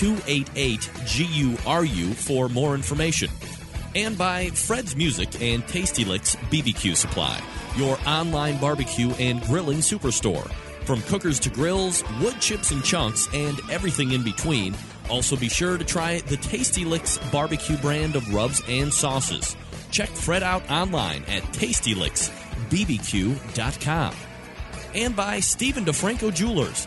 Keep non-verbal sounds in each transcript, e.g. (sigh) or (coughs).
288 GURU for more information. And by Fred's Music and Tasty Licks BBQ Supply, your online barbecue and grilling superstore. From cookers to grills, wood chips and chunks, and everything in between. Also, be sure to try the Tasty Licks barbecue brand of rubs and sauces. Check Fred out online at tastylicksbbq.com. And by Stephen DeFranco Jewelers.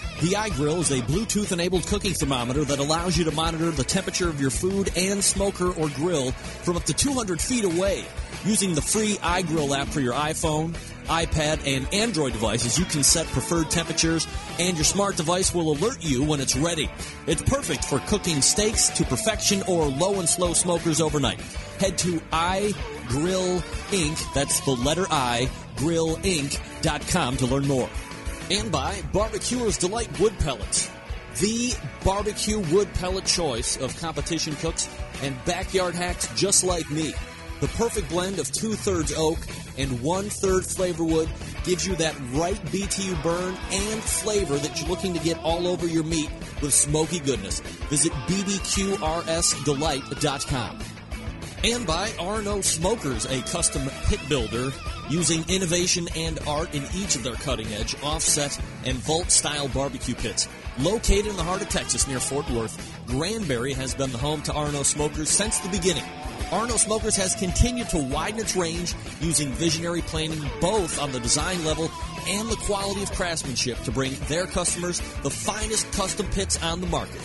The iGrill is a Bluetooth enabled cooking thermometer that allows you to monitor the temperature of your food and smoker or grill from up to 200 feet away. Using the free iGrill app for your iPhone, iPad, and Android devices, you can set preferred temperatures, and your smart device will alert you when it's ready. It's perfect for cooking steaks to perfection or low and slow smokers overnight. Head to iGrill Inc., that's the letter I, grillinc.com to learn more. And by Barbecuer's Delight Wood Pellets. The barbecue wood pellet choice of competition cooks and backyard hacks just like me. The perfect blend of two thirds oak and one third flavor wood gives you that right BTU burn and flavor that you're looking to get all over your meat with smoky goodness. Visit bbqrsdelight.com. And by Arno Smokers, a custom pit builder using innovation and art in each of their cutting edge, offset, and vault style barbecue pits. Located in the heart of Texas near Fort Worth, Granbury has been the home to Arno Smokers since the beginning. Arno Smokers has continued to widen its range using visionary planning both on the design level and the quality of craftsmanship to bring their customers the finest custom pits on the market.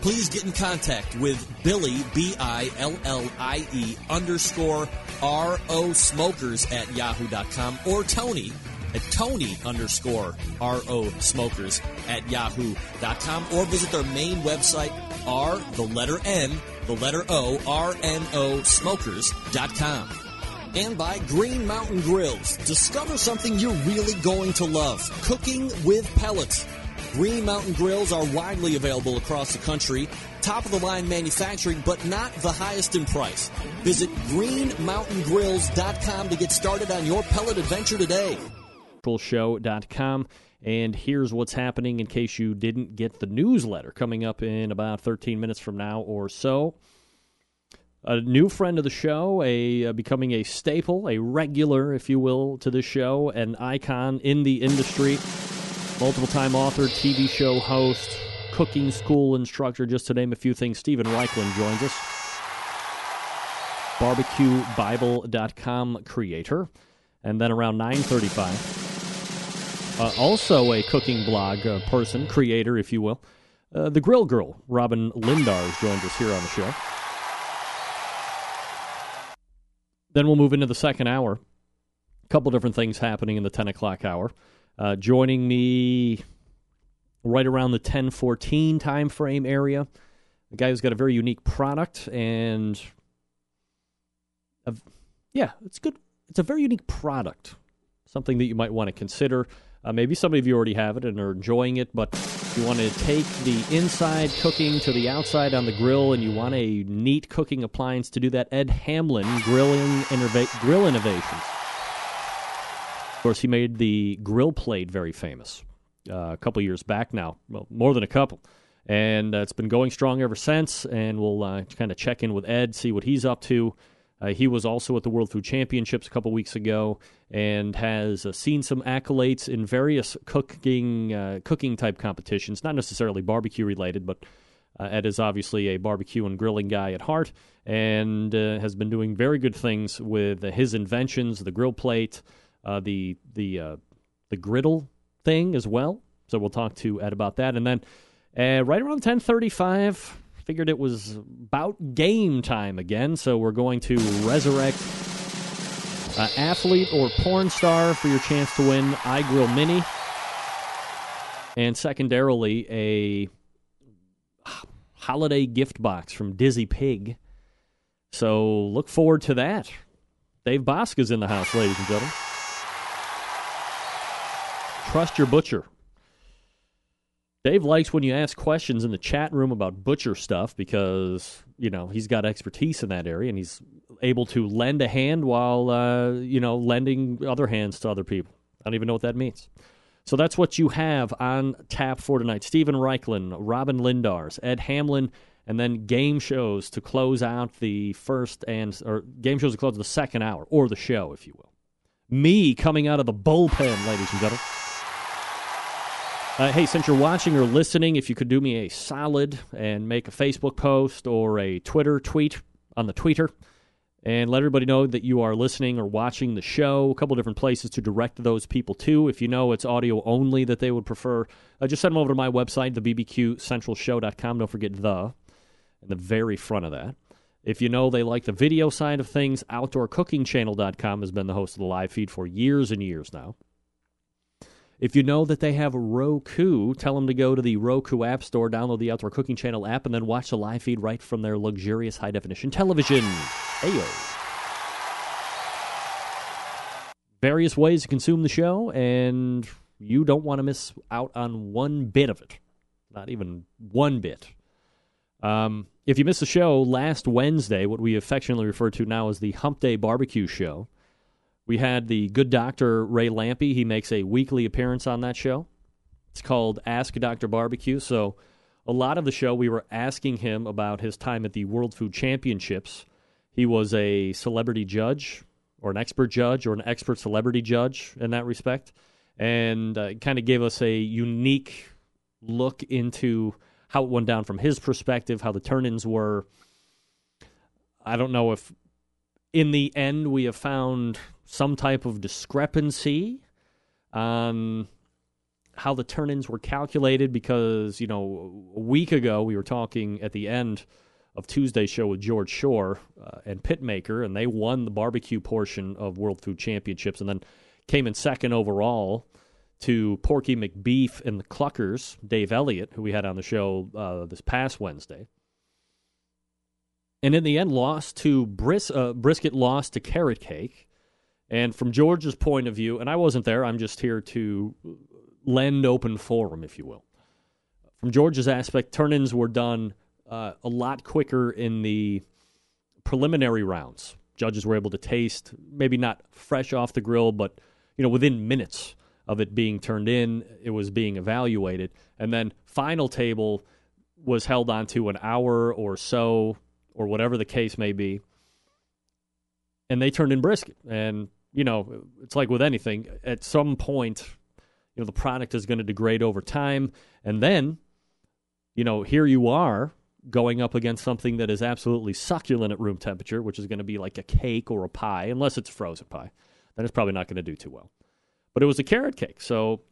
Please get in contact with Billy, B I L L I E underscore R O Smokers at yahoo.com or Tony at Tony underscore R O Smokers at yahoo.com or visit their main website, R, the letter N, the letter O, R N O Smokers.com. And by Green Mountain Grills. Discover something you're really going to love cooking with pellets. Green Mountain Grills are widely available across the country. Top of the line manufacturing, but not the highest in price. Visit greenmountaingrills.com to get started on your pellet adventure today. Show.com. And here's what's happening in case you didn't get the newsletter coming up in about 13 minutes from now or so. A new friend of the show, a uh, becoming a staple, a regular, if you will, to the show, an icon in the industry multiple time author, TV show host, cooking school instructor, just to name a few things. Steven Raichlen joins us. BarbecueBible.com creator. And then around 935, uh, also a cooking blog uh, person, creator, if you will. Uh, the Grill Girl, Robyn Lindars, joined us here on the show. Then we'll move into the second hour. A couple different things happening in the 10 o'clock hour. Uh, joining me right around the 1014 time frame area, a guy who's got a very unique product and a, yeah, it's good. It's a very unique product, something that you might want to consider. Uh, maybe some of you already have it and are enjoying it, but if you want to take the inside cooking to the outside on the grill and you want a neat cooking appliance to do that, Ed Hamlin Grilling Innova- Grill Innovations course, he made the GrillGrate very famous uh, a couple years back now, well, more than a couple. and uh, it's been going strong ever since. And we'll uh, kind of check in with Ed, see what he's up to. Uh, he was also at the World Food Championships a couple weeks ago and has uh, seen some accolades in various cooking uh, cooking type competitions, not necessarily barbecue related, but Ed is obviously a barbecue and grilling guy at heart and has been doing very good things with his inventions, the GrillGrate, uh, the the the griddle thing as well. So we'll talk to Ed about that, and then right around ten thirty five figured it was about game time again, so we're going to resurrect uh, athlete or porn star for your chance to win iGrill Mini, and secondarily a holiday gift box from Dizzy Pig. So look forward to that. Dave Bosk is in the house, ladies and gentlemen. Trust your butcher. Dave likes when you ask questions in the chat room about butcher stuff because you know he's got expertise in that area and he's able to lend a hand while uh, you know lending other hands to other people. I don't even know what that means. So that's what you have on tap for tonight. Steven Raichlen, Robyn Lindars, Ed Hamlin, and then game shows to close out the first and or game shows to close the second hour or the show, if you will. Me coming out of the bullpen, ladies and gentlemen. Uh, hey, since you're watching or listening, if you could do me a solid and make a Facebook post or a Twitter tweet on the tweeter and let everybody know that you are listening or watching the show. A couple different places to direct those people to. If you know it's audio only that they would prefer, uh, just send them over to my website, thebbqcentralshow.com. Don't forget the in the very front of that. If you know they like the video side of things, outdoorcookingchannel.com has been the host of the live feed for years and years now. If you know that they have Roku, tell them to go to the Roku App Store, download the Outdoor Cooking Channel app, and then watch the live feed right from their luxurious high definition television. Ayo. Various ways to consume the show, and you don't want to miss out on one bit of it. Not even one bit. Um, if you missed the show last Wednesday, what we affectionately refer to now as the Hump Day Barbecue Show, we had the good doctor Ray Lampe. He makes a weekly appearance on that show. It's called Ask Dr. Barbecue. So, a lot of the show, we were asking him about his time at the World Food Championships. He was a celebrity judge, or an expert judge, or an expert celebrity judge in that respect, and uh, kind of gave us a unique look into how it went down from his perspective, how the turn ins were. I don't know if in the end we have found some type of discrepancy on how the turn ins were calculated because, you know, a week ago we were talking at the end of Tuesday's show with George Shore uh, and Pitmaker, and they won the barbecue portion of World Food Championships and then came in second overall to Porky McBeef and the Cluckers, Dave Elliott, who we had on the show uh, this past Wednesday. And in the end, lost to Bris- uh, Brisket, lost to Carrot Cake. And from George's point of view, and I wasn't there, I'm just here to lend open forum, if you will. From George's aspect, turn ins were done uh, a lot quicker in the preliminary rounds. Judges were able to taste, maybe not fresh off the grill, but you know within minutes of it being turned in, it was being evaluated, and then final table was held on to an hour or so, or whatever the case may be, and they turned in brisket, and you know, it's like with anything. At some point, you know, the product is going to degrade over time, and then, you know, here you are going up against something that is absolutely succulent at room temperature, which is going to be like a cake or a pie, unless it's a frozen pie. Then it's probably not going to do too well. But it was a carrot cake, so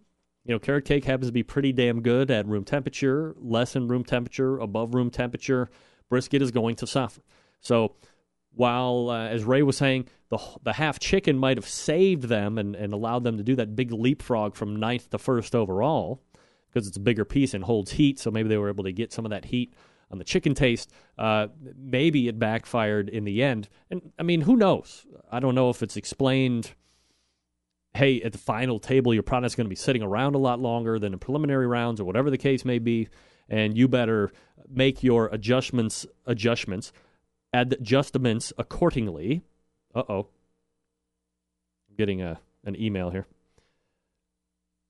you know, carrot cake happens to be pretty damn good at room temperature, less in room temperature, above room temperature. Brisket is going to suffer. So while, uh, as Ray was saying, the the half chicken might have saved them and, and allowed them to do that big leapfrog from ninth to first overall because it's a bigger piece and holds heat. So maybe they were able to get some of that heat on the chicken taste. Uh, maybe it backfired in the end. And I mean, who knows? I don't know if it's explained. Hey, at the final table, your product's going to be sitting around a lot longer than in preliminary rounds, or whatever the case may be, and you better make your adjustments adjustments adjustments accordingly. Uh oh. I'm getting a, an email here.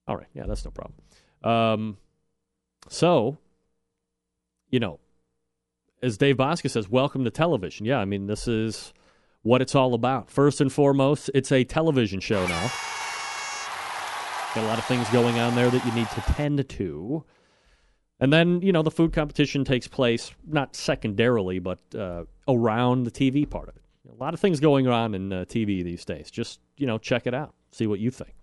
All right. Yeah, that's no problem. Um, so, you know, as Dave Bouska says, welcome to television. Yeah, I mean, this is what it's all about. First and foremost, it's a television show now. Got a lot of things going on there that you need to tend to. And then, you know, the food competition takes place not secondarily, but uh, around the TV part of it. A lot of things going on in uh, TV these days. Just, you know, check it out. See what you think.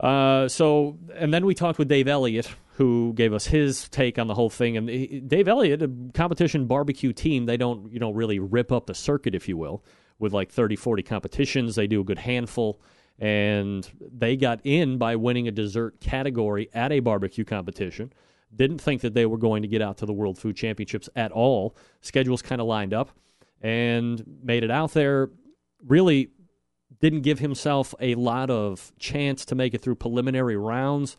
Uh, so, and then we talked with Dave Elliott, who gave us his take on the whole thing. And he, Dave Elliott, a competition barbecue team, they don't, you know, really rip up the circuit, if you will, with like 30, 40 competitions. They do a good handful. And they got in by winning a dessert category at a barbecue competition. Didn't think that they were going to get out to the World Food Championships at all. Schedules kind of lined up and made it out there. Really didn't give himself a lot of chance to make it through preliminary rounds.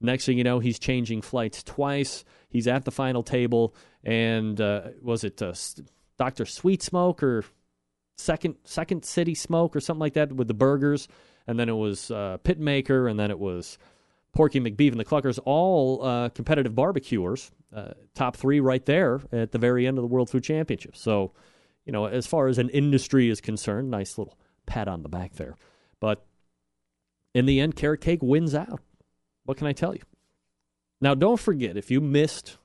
Next thing you know, he's changing flights twice. He's at the final table, and uh, was it uh, Doctor Sweet Smoke or Second Second City Smoke or something like that with the burgers, and then it was uh, Pitmaker, and then it was Porky McBeef and the Cluckers, all uh, competitive barbecuers. Uh, top three right there at the very end of the World Food Championship. So, you know, as far as an industry is concerned, nice little pat on the back there. But in the end, Carrot Cake wins out. What can I tell you? Now, don't forget if you missed,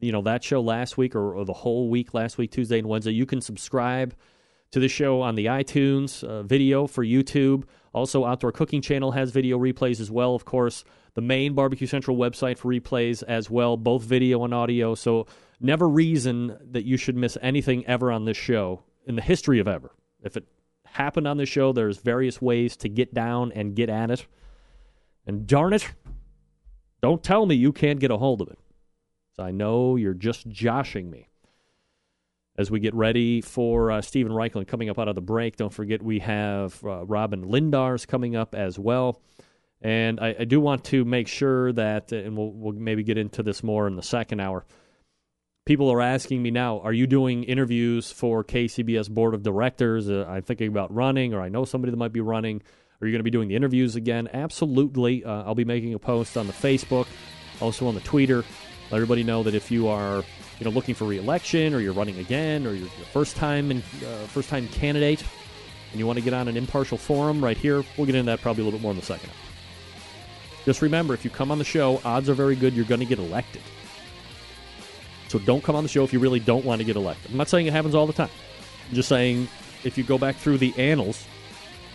you know, that show last week or, or the whole week last week, Tuesday and Wednesday, you can subscribe to the show on the iTunes uh, video for YouTube. Also, Outdoor Cooking Channel has video replays as well. Of course, the main Barbecue Central website for replays as well, both video and audio. So, never reason that you should miss anything ever on this show in the history of ever. If it happened on this show. There's various ways to get down and get at it. And darn it, don't tell me you can't get a hold of it. So I know you're just joshing me. As we get ready for uh, Steven Raichlen coming up out of the break, don't forget we have uh, Robyn Lindars coming up as well. And I, I, do want to make sure that, and we'll, we'll maybe get into this more in the second hour people are asking me now, are you doing interviews for KCBS board of directors? Uh, I'm thinking about running, or I know somebody that might be running. Are you going to be doing the interviews again? Absolutely. Uh, I'll be making a post on the Facebook, also on the Twitter. Let everybody know that if you are, you know, looking for reelection, or you're running again, or you're your first time and uh, first time candidate, and you want to get on an impartial forum right here, we'll get into that probably a little bit more in the second. Just remember, if you come on the show, odds are very good you're going to get elected. So don't come on the show if you really don't want to get elected. I'm not saying it happens all the time. I'm just saying if you go back through the annals,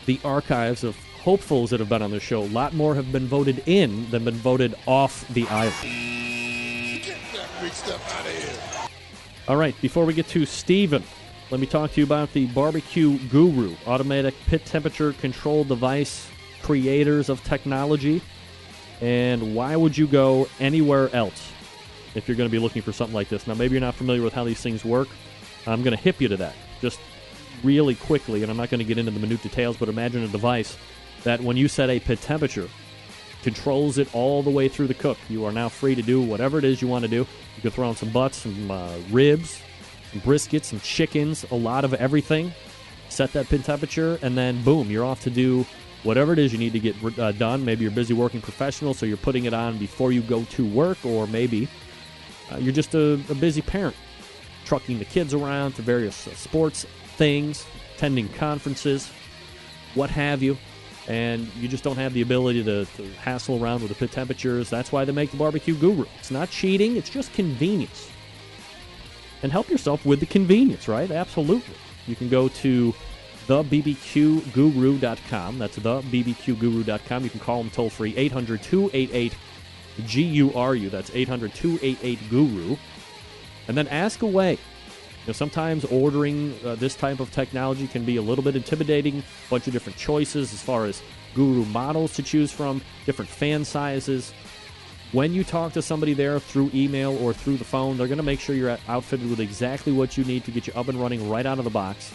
the archives of hopefuls that have been on the show, a lot more have been voted in than been voted off the island. All right, before we get to Steven, let me talk to you about the Barbecue Guru, automatic pit temperature control device creators of technology. And why would you go anywhere else if you're going to be looking for something like this. Now, maybe you're not familiar with how these things work. I'm going to hip you to that just really quickly, and I'm not going to get into the minute details, but imagine a device that when you set a pit temperature, controls it all the way through the cook. You are now free to do whatever it is you want to do. You can throw in some butts, some uh, ribs, some briskets, some chickens, a lot of everything. Set that pit temperature, and then boom, you're off to do whatever it is you need to get uh, done. Maybe you're busy working professional, so you're putting it on before you go to work, or maybe uh, you're just a, a, busy parent, trucking the kids around to various uh, sports things, attending conferences, what have you, and you just don't have the ability to, to hassle around with the pit temperatures. That's why they make the barbecue guru. It's not cheating, it's just convenience. And help yourself with the convenience, right? Absolutely. You can go to thebbqguru.com. That's thebbqguru.com. You can call them toll free 800 288 G U R U. That's 800 288 Guru. And then ask away. You know, sometimes ordering uh, this type of technology can be a little bit intimidating. A bunch of different choices as far as Guru models to choose from, different fan sizes. When you talk to somebody there through email or through the phone, they're going to make sure you're outfitted with exactly what you need to get you up and running right out of the box.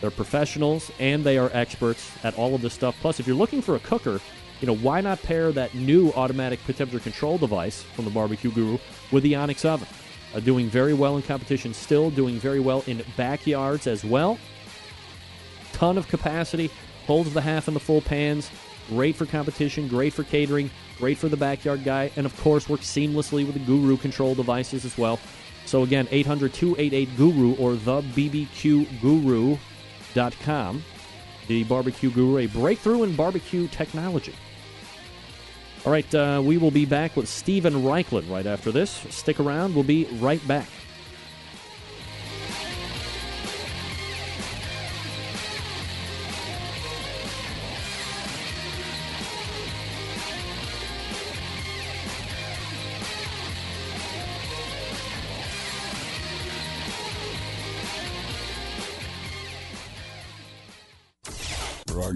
They're professionals and they are experts at all of this stuff. Plus, if you're looking for a cooker, you know, why not pair that new automatic temperature control device from the Barbecue Guru with the Onyx oven? Uh, doing very well in competition still, doing very well in backyards as well. Ton of capacity, holds the half and the full pans, Great for competition, great for catering, great for the backyard guy, and of course works seamlessly with the Guru control devices as well. So again, 800 288 Guru or thebbqguru.com. The Barbecue Guru, a breakthrough in barbecue technology. All right, uh, we will be back with Steven Raichlen right after this. Stick around, we'll be right back.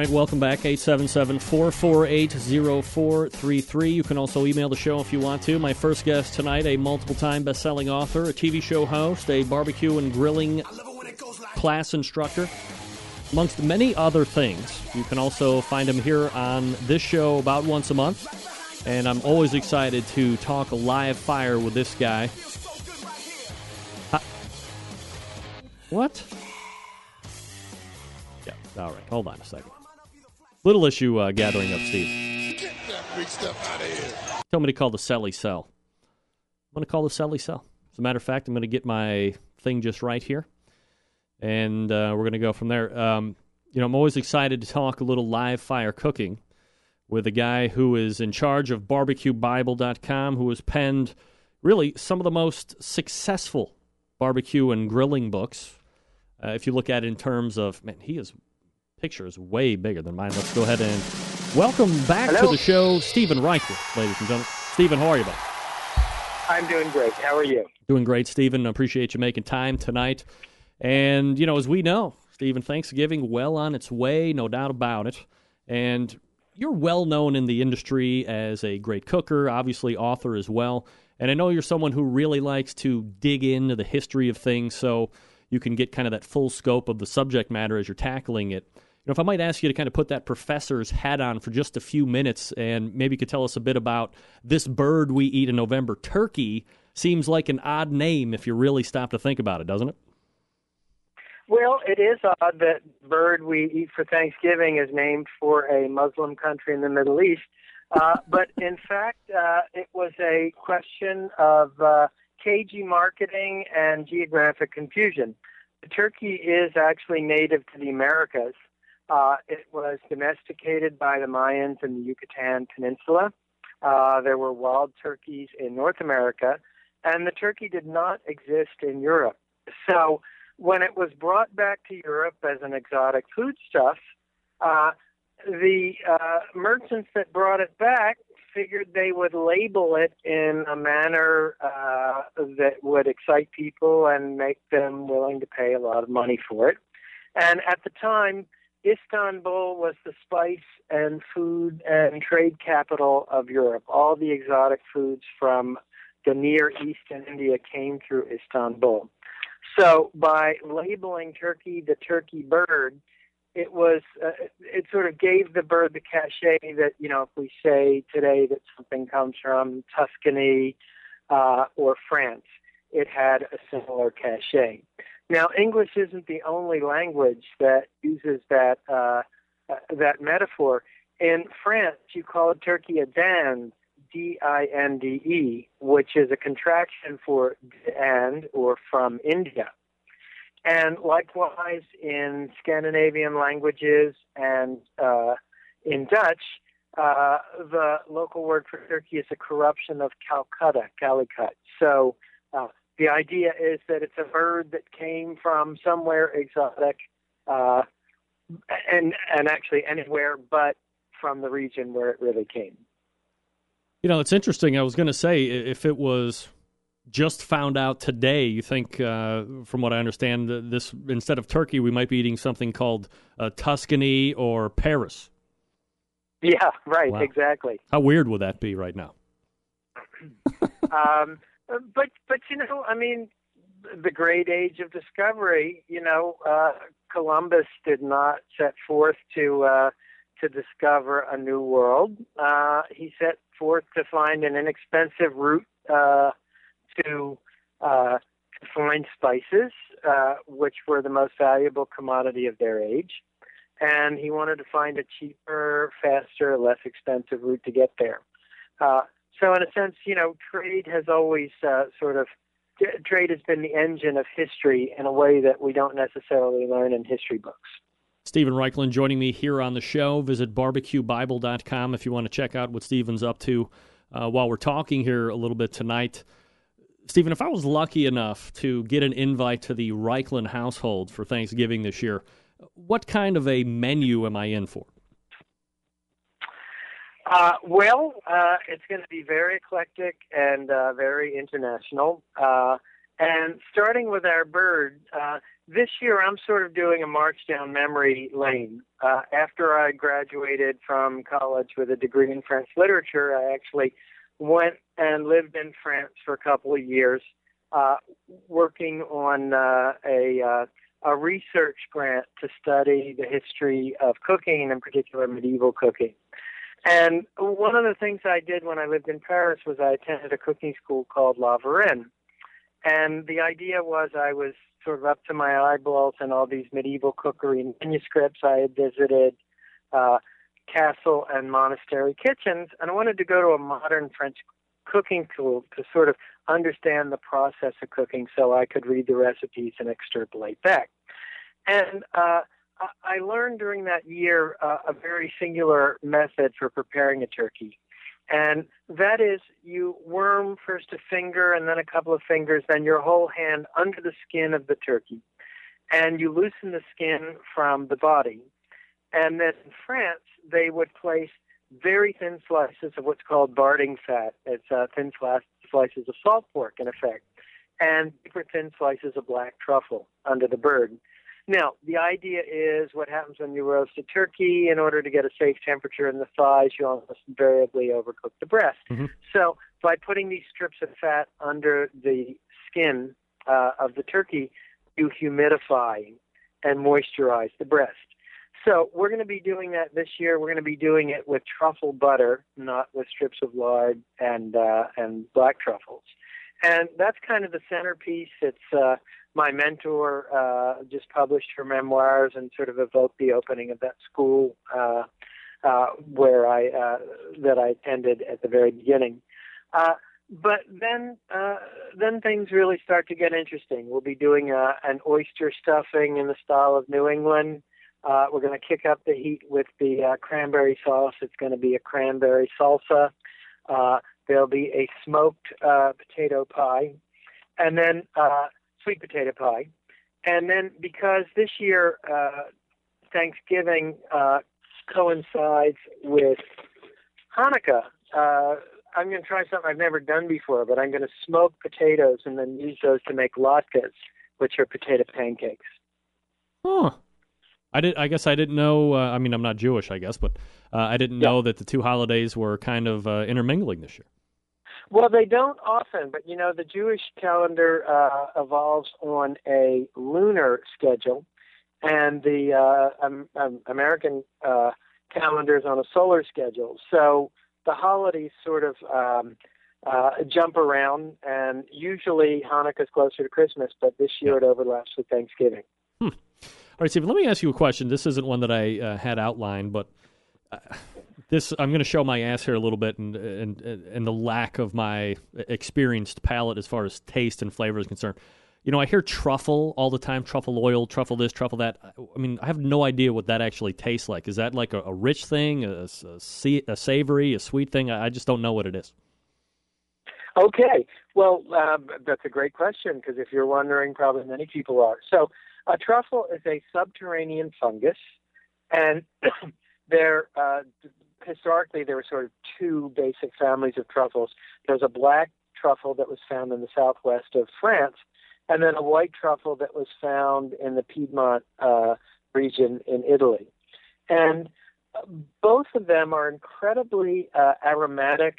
Right, welcome back. 877 448 0433. You can also email the show if you want to. My first guest tonight, a multiple time best selling author, a TV show host, a barbecue and grilling class instructor, amongst many other things. You can also find him here on this show about once a month. And I'm always excited to talk live fire with this guy. What? Yeah, all right. Hold on a second. Little issue uh, gathering up, Steve. Get that big stuff out of here. Tell me to call the Selly Cell. I'm going to call the Selly Cell. As a matter of fact, I'm going to get my thing just right here, and uh, we're going to go from there. Um, you know, I'm always excited to talk a little live fire cooking with a guy who is in charge of barbecuebible.com, who has penned really some of the most successful barbecue and grilling books. Uh, if you look at it in terms of, man, he is picture is way bigger than mine. Let's go ahead and welcome back Hello? to the show, Steven Raichlen, ladies and gentlemen. Stephen, how are you, buddy? I'm doing great. How are you? Doing great, Stephen. I appreciate you making time tonight. And, you know, as we know, Stephen, Thanksgiving well on its way, no doubt about it. And you're well known in the industry as a great cooker, obviously, author as well. And I know you're someone who really likes to dig into the history of things so you can get kind of that full scope of the subject matter as you're tackling it. Know, if I might ask you to kind of put that professor's hat on for just a few minutes and maybe you could tell us a bit about this bird we eat in November, turkey, seems like an odd name if you really stop to think about it, doesn't it? Well, it is odd that bird we eat for Thanksgiving is named for a Muslim country in the Middle East. Uh, (laughs) but in fact, uh, it was a question of uh, cagey marketing and geographic confusion. The turkey is actually native to the Americas. Uh, it was domesticated by the Mayans in the Yucatan Peninsula. Uh, there were wild turkeys in North America, and the turkey did not exist in Europe. So when it was brought back to Europe as an exotic foodstuff, uh, the uh, merchants that brought it back figured they would label it in a manner uh, that would excite people and make them willing to pay a lot of money for it. And at the time, Istanbul was the spice and food and trade capital of Europe. All the exotic foods from the Near East and India came through Istanbul. So by labeling turkey the turkey bird, it was uh, it sort of gave the bird the cachet that you know if we say today that something comes from Tuscany uh, or France, it had a similar cachet. Now English isn't the only language that uses that uh, uh, that metaphor. In France, you call turkey a dinde, D-I-N-D-E, which is a contraction for and or from India. And likewise in Scandinavian languages and uh, in Dutch, uh, the local word for turkey is a corruption of Calcutta, Calicut. So the idea is that it's a bird that came from somewhere exotic, uh, and and actually anywhere but from the region where it really came. You know, it's interesting. I was going to say if it was just found out today, you think, uh, from what I understand, this instead of turkey, we might be eating something called uh, Tuscany or Paris. Yeah, right, Wow. exactly. How weird would that be right now? (laughs) um, but but you know, I mean, the great age of discovery. You know, uh, Columbus did not set forth to uh, to discover a new world. Uh, he set forth to find an inexpensive route uh, to uh, to find spices, uh, which were the most valuable commodity of their age. And he wanted to find a cheaper, faster, less expensive route to get there. Uh, so, in a sense, you know, trade has always uh, sort of trade has been the engine of history in a way that we don't necessarily learn in history books. Steven Raichlen joining me here on the show. Visit barbecuebible.com if you want to check out what Stephen's up to uh, while we're talking here a little bit tonight. Stephen, if I was lucky enough to get an invite to the Raichlen household for Thanksgiving this year, what kind of a menu am I in for? Uh, well, uh, it's going to be very eclectic and uh, very international. Uh, and starting with our bird, uh, this year I'm sort of doing a march down memory lane. Uh, after I graduated from college with a degree in French literature, I actually went and lived in France for a couple of years, uh, working on uh, a uh, a research grant to study the history of cooking, and in particular medieval cooking. And one of the things I did when I lived in Paris was I attended a cooking school called La Varenne. And the idea was I was sort of up to my eyeballs in all these medieval cookery manuscripts. I had visited uh, castle and monastery kitchens, and I wanted to go to a modern French cooking school to sort of understand the process of cooking so I could read the recipes and extrapolate back. And uh, I- learned during that year uh, a very singular method for preparing a turkey. And that is you worm first a finger and then a couple of fingers, then your whole hand under the skin of the turkey. And you loosen the skin from the body. And then in France, they would place very thin slices of what's called barding fat. It's uh, thin slices of salt pork, in effect, and super thin slices of black truffle under the bird. Now, the idea is what happens when you roast a turkey. In order to get a safe temperature in the thighs, you almost invariably overcook the breast. Mhm. So, by putting these strips of fat under the skin uh, of the turkey, you humidify and moisturize the breast. So, we're going to be doing that this year. We're going to be doing it with truffle butter, not with strips of lard and uh, and black truffles. And that's kind of the centerpiece. It's uh, my mentor uh, just published her memoirs and sort of evoked the opening of that school uh, uh, where I uh, that I attended at the very beginning. Uh, but then uh, then things really start to get interesting. We'll be doing an oyster stuffing in the style of New England. We're going to kick up the heat with the cranberry sauce. It's going to be a cranberry salsa. There'll be a smoked potato pie, and then sweet potato pie. And then because this year uh, Thanksgiving uh, coincides with Hanukkah, uh, I'm going to try something I've never done before, but I'm going to smoke potatoes and then use those to make latkes, which are potato pancakes. Huh. I did. I guess I didn't know. Uh, I mean, I'm not Jewish, I guess, but uh, I didn't know that the two holidays were kind of uh, intermingling this year. Well, they don't often, but you know, the Jewish calendar uh, evolves on a lunar schedule, and the uh, um, um, American uh, calendar is on a solar schedule. So the holidays sort of um, uh, jump around, and usually Hanukkah is closer to Christmas, but this year it overlaps with Thanksgiving. All right, Stephen. Let me ask you a question. This isn't one that I uh, had outlined, but uh, this I'm going to show my ass here a little bit, and and and the lack of my experienced palate as far as taste and flavor is concerned. You know, I hear truffle all the time, truffle oil, truffle this, truffle that. I mean, I have no idea what that actually tastes like. Is that like a, a rich thing, a, a, a savory, a sweet thing? I I just don't know what it is. Okay. Well, um, that's a great question because if you're wondering, probably many people are. So, a truffle is a subterranean fungus, and (clears throat) there uh, historically there were sort of two basic families of truffles. There's a black truffle that was found in the southwest of France, and then a white truffle that was found in the Piedmont uh, region in Italy. And both of them are incredibly uh, aromatic.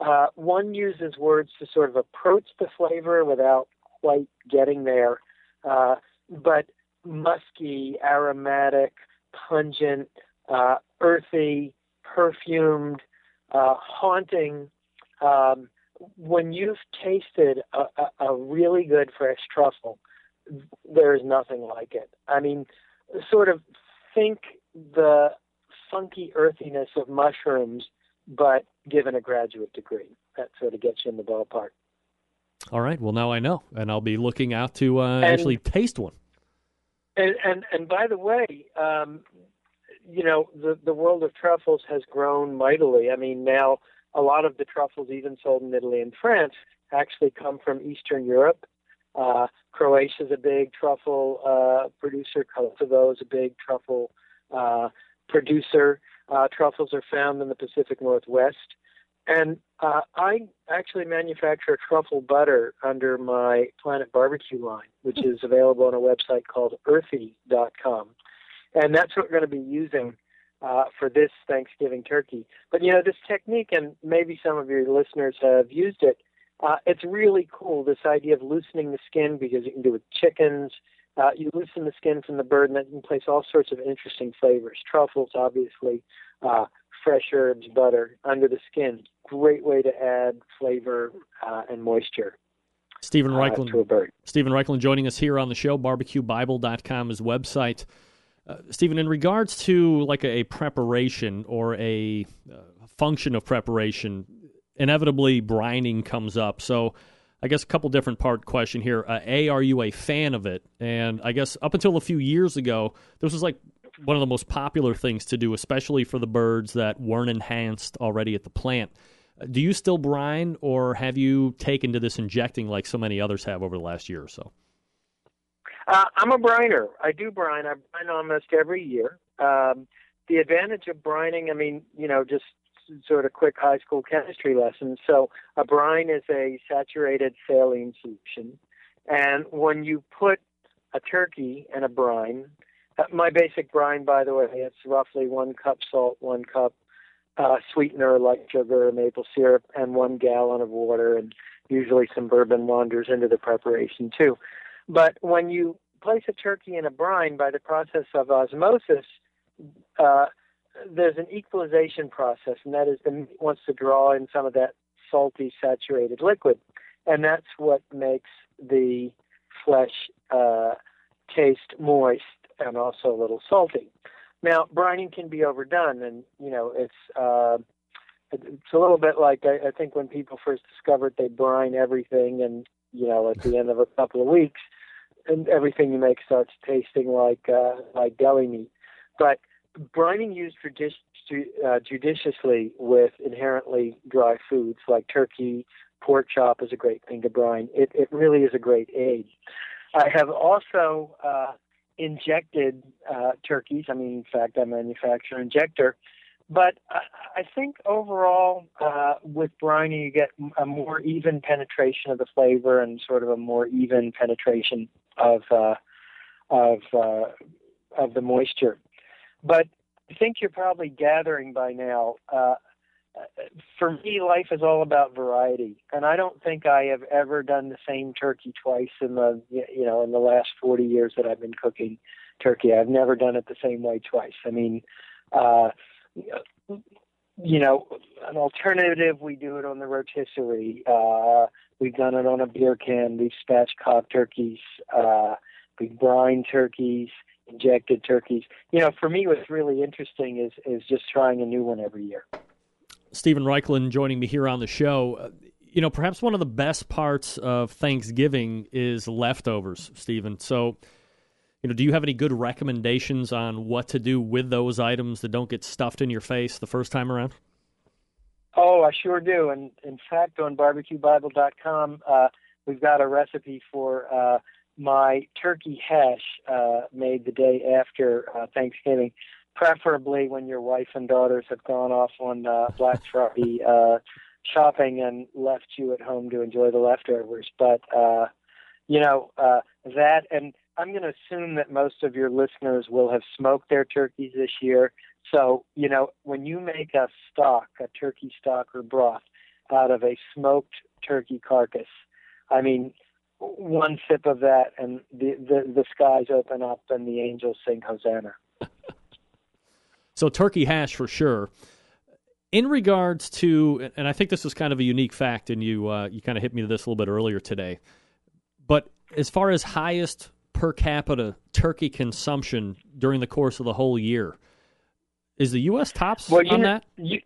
Uh, one uses words to sort of approach the flavor without quite getting there, uh, but musky, aromatic, pungent, uh, earthy, perfumed, uh, haunting. Um, when you've tasted a, a, a really good fresh truffle, there is nothing like it. I mean, sort of think the funky earthiness of mushrooms, but given a graduate degree. That sort of gets you in the ballpark. All right. Well, now I know, and I'll be looking out to uh, and, actually taste one. And and, and by the way, um, you know, the the world of truffles has grown mightily. I mean, now a lot of the truffles even sold in Italy and France actually come from Eastern Europe. Uh, Croatia is a big truffle uh, producer. Kosovo is a big truffle uh, producer. Uh, truffles are found in the Pacific Northwest. And uh, I actually manufacture truffle butter under my Planet Barbecue line, which is available on a website called earthy.com. And that's what we're going to be using uh, for this Thanksgiving turkey. But you know, this technique, and maybe some of your listeners have used it. Uh, it's really cool. This idea of loosening the skin because you can do it with chickens. Uh, you loosen the skin from the bird, and then you can place all sorts of interesting flavors. Truffles, obviously, uh, fresh herbs, butter under the skin. Great way to add flavor uh, and moisture. Steven Raichlen. uh, to a bird. Steven Raichlen joining us here on the show. BarbecueBible.com is website. Uh, Steven, in regards to like a, a preparation or a uh, function of preparation, inevitably brining comes up. So, I guess a couple different part question here. Uh, a, are you a fan of it? And I guess up until a few years ago, this was like one of the most popular things to do, especially for the birds that weren't enhanced already at the plant. Uh, do you still brine, or have you taken to this injecting like so many others have over the last year or so? Uh, I'm a briner. I do brine. I brine almost every year. Um, the advantage of brining, I mean, you know, just sort of quick high school chemistry lesson. So a brine is a saturated saline solution, and when you put a turkey in a brine, uh, my basic brine, by the way, it's roughly one cup salt, one cup uh, sweetener like sugar or maple syrup, and one gallon of water, and usually some bourbon wanders into the preparation too. But when you place a turkey in a brine by the process of osmosis, uh, there's an equalization process, and that is the meat wants to draw in some of that salty, saturated liquid, and that's what makes the flesh uh, taste moist and also a little salty. Now, brining can be overdone, and you know it's uh, it's a little bit like I, I think when people first discovered they brine everything, and you know at the end of a couple of weeks, and everything you make starts tasting like uh, like deli meat. But brining used judici- uh, judiciously with inherently dry foods like turkey, pork chop is a great thing to brine. It it really is a great aid. I have also uh, injected uh, turkeys. I mean, in fact, I manufacture injector. But I, think overall, uh, with brining, you get a more even penetration of the flavor and sort of a more even penetration of uh, of uh, of the moisture. But I think you're probably gathering by now. Uh, for me, life is all about variety, and I don't think I have ever done the same turkey twice in the you know in the last 40 years that I've been cooking turkey. I've never done it the same way twice. I mean, uh, you know, an alternative we do it on the rotisserie. Uh, we've done it on a beer can. We've spatchcock turkeys. Uh, we've brine turkeys injected turkeys. You know, for me, what's really interesting is is just trying a new one every year. Steven Raichlen joining me here on the show. Uh, you know, perhaps one of the best parts of Thanksgiving is leftovers, Stephen. So, you know, do you have any good recommendations on what to do with those items that don't get stuffed in your face the first time around? Oh, I sure do. And in fact, on barbecuebible.com, uh, we've got a recipe for uh, my turkey hash uh, made the day after uh, Thanksgiving preferably when your wife and daughters have gone off on uh, Black Friday (laughs) uh, shopping and left you at home to enjoy the leftovers. But uh, you know uh, that, and I'm going to assume that most of your listeners will have smoked their turkeys this year. So, you know, when you make a stock, a turkey stock or broth out of a smoked turkey carcass, I mean, one sip of that and the, the, the skies open up and the angels sing Hosanna. (laughs) so, turkey hash for sure. In regards to, and I think this is kind of a unique fact, and you uh, you kind of hit me to this a little bit earlier today, but as far as highest per capita turkey consumption during the course of the whole year, is the U.S. tops well, on know, that? You,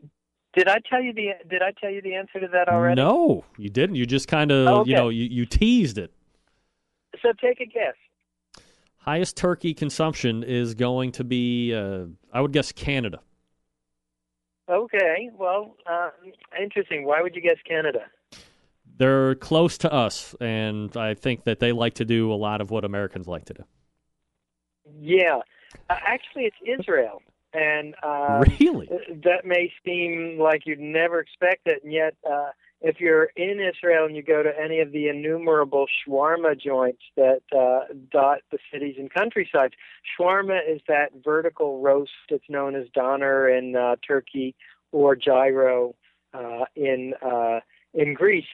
did I tell you the Did I tell you the answer to that already? No, you didn't. You just kind of oh, okay. you know you, you teased it. So take a guess. Highest turkey consumption is going to be, uh, I would guess, Canada. Okay, well, uh, interesting. Why would you guess Canada? They're close to us, and I think that they like to do a lot of what Americans like to do. Yeah, uh, actually, it's Israel, and uh, really, that may seem like you'd never expect it, and yet, uh, if you're in Israel and you go to any of the innumerable shawarma joints that uh, dot the cities and countrysides, shawarma is that vertical roast. that's known as doner in uh, Turkey or gyro uh, in uh, in Greece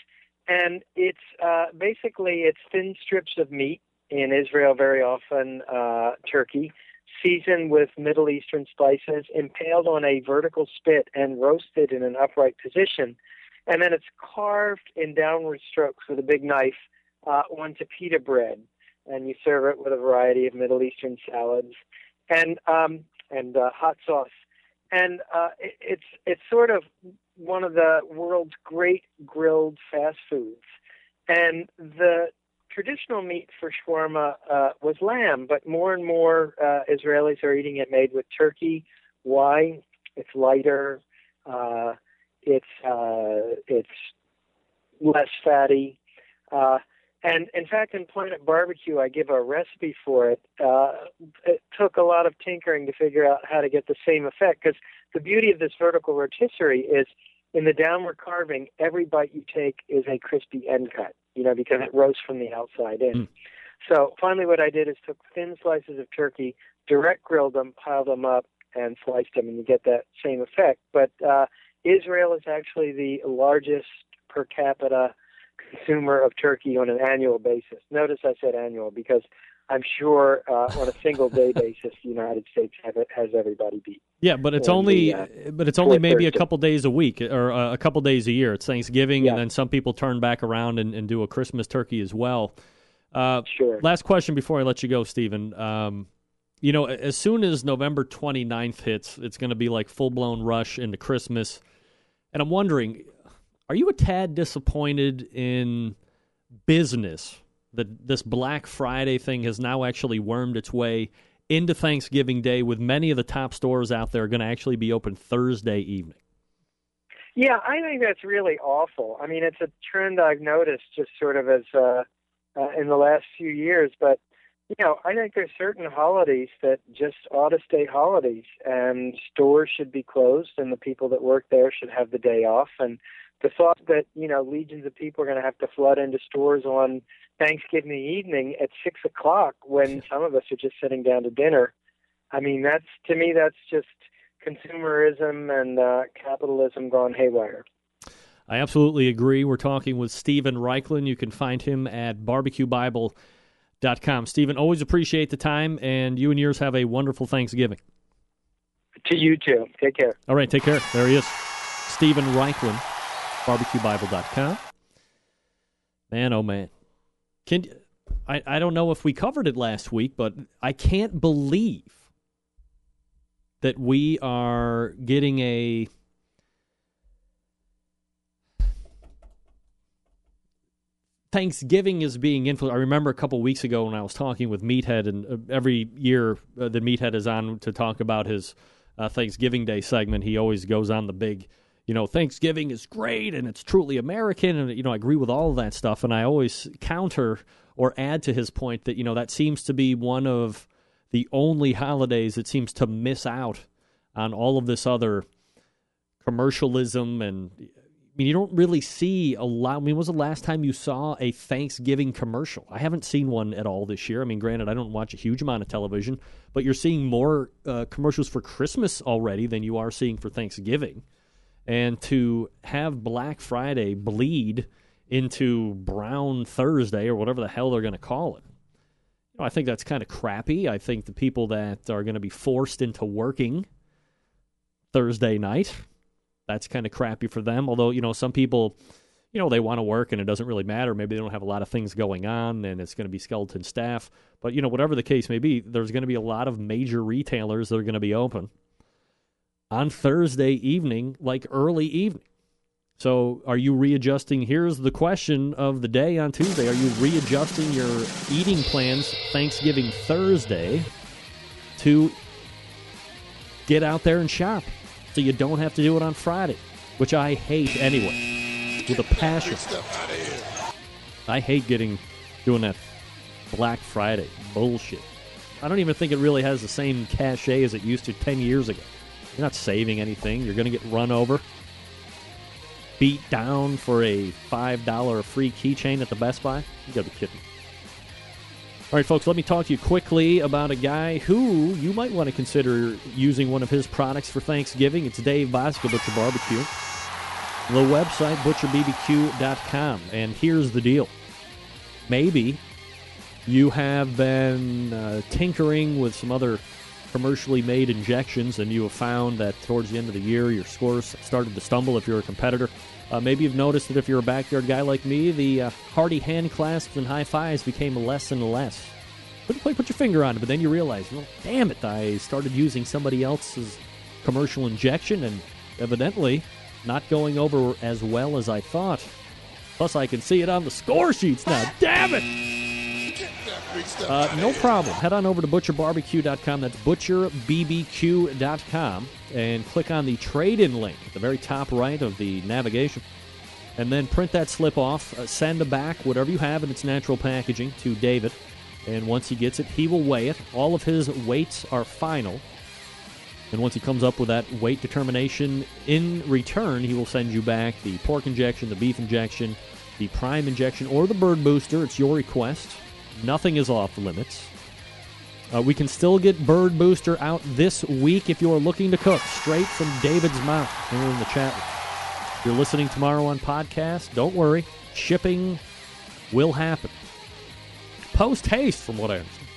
and it's uh, basically it's thin strips of meat in Israel, very often uh, turkey, seasoned with Middle Eastern spices, impaled on a vertical spit and roasted in an upright position, and then it's carved in downward strokes with a big knife uh, onto pita bread, and you serve it with a variety of Middle Eastern salads and um, and uh, hot sauce. And uh, it, it's it's sort of one of the world's great grilled fast foods. And the traditional meat for shawarma uh, was lamb, but more and more uh, Israelis are eating it made with turkey. Why? It's lighter. Uh, it's uh, it's less fatty. Uh, and in fact, in Planet Barbecue, I give a recipe for it. Uh, it took a lot of tinkering to figure out how to get the same effect because the beauty of this vertical rotisserie is in the downward carving, every bite you take is a crispy end cut, you know, because it roasts from the outside in. Mm. So finally, what I did is took thin slices of turkey, direct grilled them, piled them up, and sliced them, and you get that same effect. But uh, Israel is actually the largest per capita consumer of turkey on an annual basis. Notice I said annual because I'm sure uh, on a single day (laughs) basis, the United States it, has everybody beat. Yeah, but it's only the, uh, but it's only maybe Thursday. a couple days a week or uh, a couple days a year. It's Thanksgiving, yeah. and then some people turn back around and, and do a Christmas turkey as well. Uh, sure. Last question before I let you go, Steven. Um, you know, as soon as November 29th hits, it's going to be like full blown rush into Christmas, and I'm wondering, are you a tad disappointed in business that this Black Friday thing has now actually wormed its way into Thanksgiving Day, with many of the top stores out there going to actually be open Thursday evening? Yeah, I think that's really awful. I mean, it's a trend I've noticed just sort of as uh, uh, in the last few years. But you know, I think there's certain holidays that just ought to stay holidays, and stores should be closed, and the people that work there should have the day off. And the thought that you know legions of people are going to have to flood into stores on Thanksgiving evening at six o'clock when some of us are just sitting down to dinner, I mean that's to me that's just consumerism and uh, capitalism gone haywire. I absolutely agree. We're talking with Steven Raichlen. You can find him at barbecuebible.com. Steven, always appreciate the time, and you and yours have a wonderful Thanksgiving. To you too. Take care. All right, take care. There he is. Steven Raichlen barbecuebible.com. Man, oh man. Can I, I don't know if we covered it last week, but I can't believe that we are getting a Thanksgiving is being influenced. I remember a couple weeks ago when I was talking with Meathead, and uh, every year uh, the Meathead is on to talk about his uh, Thanksgiving Day segment. He always goes on the big you know, Thanksgiving is great and it's truly American. And, you know, I agree with all of that stuff. And I always counter or add to his point that, you know, that seems to be one of the only holidays that seems to miss out on all of this other commercialism and I mean, you don't really see a lot. I mean, when was the last time you saw a Thanksgiving commercial? I haven't seen one at all this year. I mean, granted, I don't watch a huge amount of television, but you're seeing more uh, commercials for Christmas already than you are seeing for Thanksgiving. And to have Black Friday bleed into Brown Thursday or whatever the hell they're going to call it, you know, I think that's kind of crappy. I think the people that are going to be forced into working Thursday night that's kind of crappy for them. Although, you know, some people, you know, they want to work and it doesn't really matter. Maybe they don't have a lot of things going on and it's going to be skeleton staff. But, you know, whatever the case may be, there's going to be a lot of major retailers that are going to be open on Thursday evening, like early evening. So, are you readjusting? Here's the question of the day on Tuesday. Are you readjusting your eating plans Thanksgiving Thursday to get out there and shop? so you don't have to do it on Friday, which I hate anyway, with a passion. I hate getting doing that Black Friday bullshit. I don't even think it really has the same cachet as it used to 10 years ago. You're not saving anything. You're going to get run over, beat down for a $5 free keychain at the Best Buy. You got to be kidding. All right, folks, let me talk to you quickly about a guy who you might want to consider using one of his products for Thanksgiving. It's Dave Bouska Butcher Barbecue. The website, butcherbbq.com. And here's the deal maybe you have been uh, tinkering with some other commercially made injections and you have found that towards the end of the year your scores started to stumble if you're a competitor. Uh, maybe you've noticed that if you're a backyard guy like me, the uh, hearty hand clasps and high fives became less and less. Quite put your finger on it, but then you realize, well, damn it, I started using somebody else's commercial injection and evidently not going over as well as I thought. Plus, I can see it on the score sheets now. Damn it! Uh, no problem. Head on over to butcherbarbecue.com. That's butcherbbq.com and click on the trade in link at the very top right of the navigation. And then print that slip off, uh, send back whatever you have in its natural packaging to David. And once he gets it, he will weigh it. All of his weights are final. And once he comes up with that weight determination in return, he will send you back the pork injection, the beef injection, the prime injection, or the bird booster. It's your request. Nothing is off limits. Uh, we can still get Bird Booster out this week if you are looking to cook straight from David's mouth here in the chat. If you're listening tomorrow on podcast, don't worry. Shipping will happen. Post haste, from what I understand.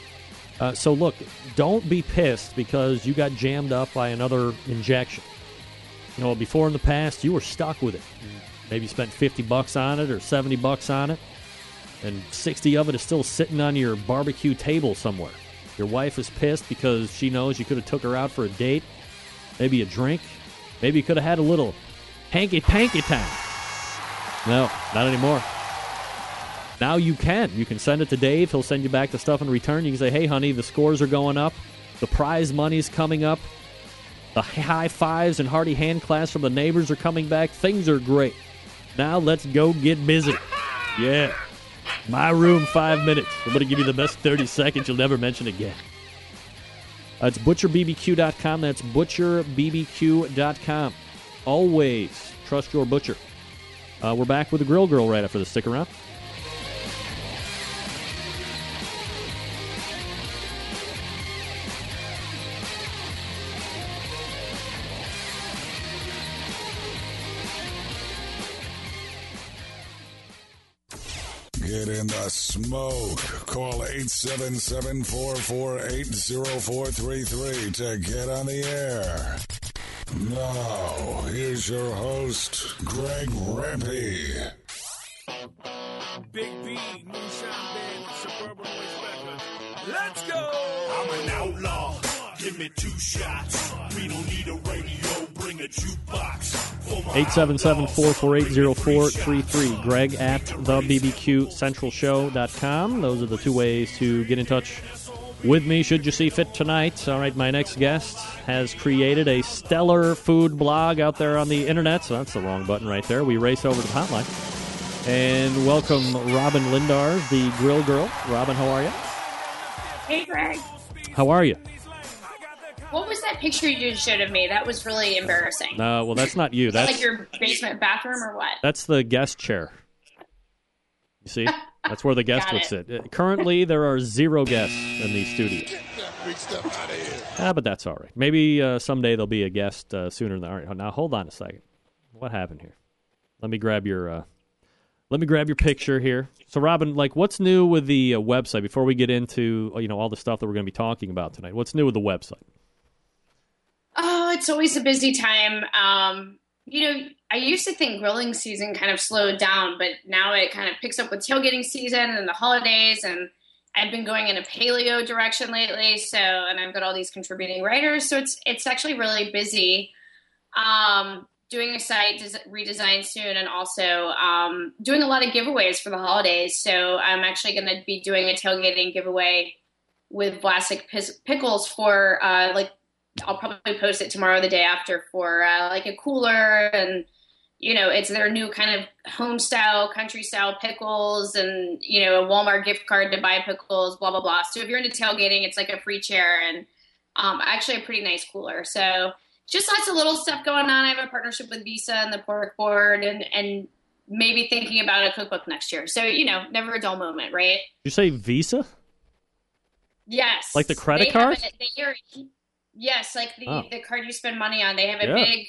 Uh, so, look, don't be pissed because you got jammed up by another injection. You know, before in the past, you were stuck with it. Maybe spent 50 bucks on it or 70 bucks on it, and 60 of it is still sitting on your barbecue table somewhere. Your wife is pissed because she knows you could have took her out for a date, maybe a drink, maybe you could have had a little hanky panky time. No, not anymore. Now you can. You can send it to Dave. He'll send you back the stuff in return. You can say, "Hey, honey, the scores are going up. The prize money's coming up. The high fives and hearty hand clasps from the neighbors are coming back. Things are great. Now let's go get busy." Yeah. My room, five minutes. I'm going to give you the best 30 seconds you'll never mention again. That's butcherbbq.com. That's butcherbbq.com. Always trust your butcher. Uh, we're back with the Grill Girl right after the Stick around. The smoke. Call 877-448-0433 to get on the air. Now, here's your host, Greg Rempe. Big B, Moonshine Band, Suburban Voice Records. Let's go! I'm an outlaw. Give me two shots. We don't need a radio. Bring jukebox. 877-448-0433. Greg at the bbqcentralshow.com. Those are the two ways to get in touch with me should you see fit tonight. All right, my next guest has created a stellar food blog out there on the internet. So that's the wrong button right there. We race over to the hotline. And welcome Robyn Lindars, the grill girl. Robyn, how are you? Hey, Greg. How are you? What was that picture you just showed of me? That was really embarrassing. Uh, well, that's not you. That's like your basement bathroom or what? that's the guest chair. You see, that's where the (laughs) guest would it. sit. Uh, Currently, there are zero guests in the studio. Big stuff out of here. Ah, but that's all right. Maybe uh, someday there'll be a guest uh, sooner than. All right, now hold on a second. What happened here? Let me grab your. Uh, let me grab your picture here. So, Robyn, like, what's new with the uh, website before we get into uh, you know all the stuff that we're going to be talking about tonight? What's new with the website? Oh, it's always a busy time. Um, you know, I used to think grilling season kind of slowed down, but now it kind of picks up with tailgating season and the holidays. And I've been going in a paleo direction lately, so and I've got all these contributing writers, so it's it's actually really busy. Um, doing a site des- redesign soon, and also um, doing a lot of giveaways for the holidays. So I'm actually going to be doing a tailgating giveaway with Vlasic Pickles for uh, like I'll probably post it tomorrow, the day after, for uh, like a cooler, and you know, it's their new kind of home style, country style pickles, and you know, a Walmart gift card to buy pickles, blah blah blah. So if you're into tailgating, it's like a free chair and um, actually a pretty nice cooler. So just lots of little stuff going on. I have a partnership with Visa and the Pork Board, and and maybe thinking about a cookbook next year. So you know, never a dull moment, right? Did you say Visa? Yes. Like the credit They card? they are- yes, like the, Oh. the card you spend money on. They have a Yeah. big.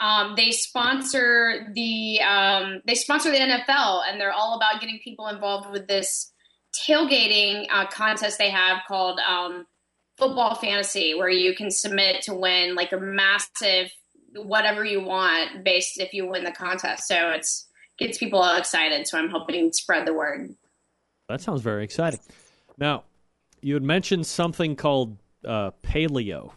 Um, they sponsor the um, they sponsor the NFL, and they're all about getting people involved with this tailgating uh, contest they have called um, Football Fantasy, where you can submit to win like a massive whatever you want based if you win the contest. So it's gets people all excited. So I'm hoping to spread the word. That sounds very exciting. Now, you had mentioned something called uh, paleo.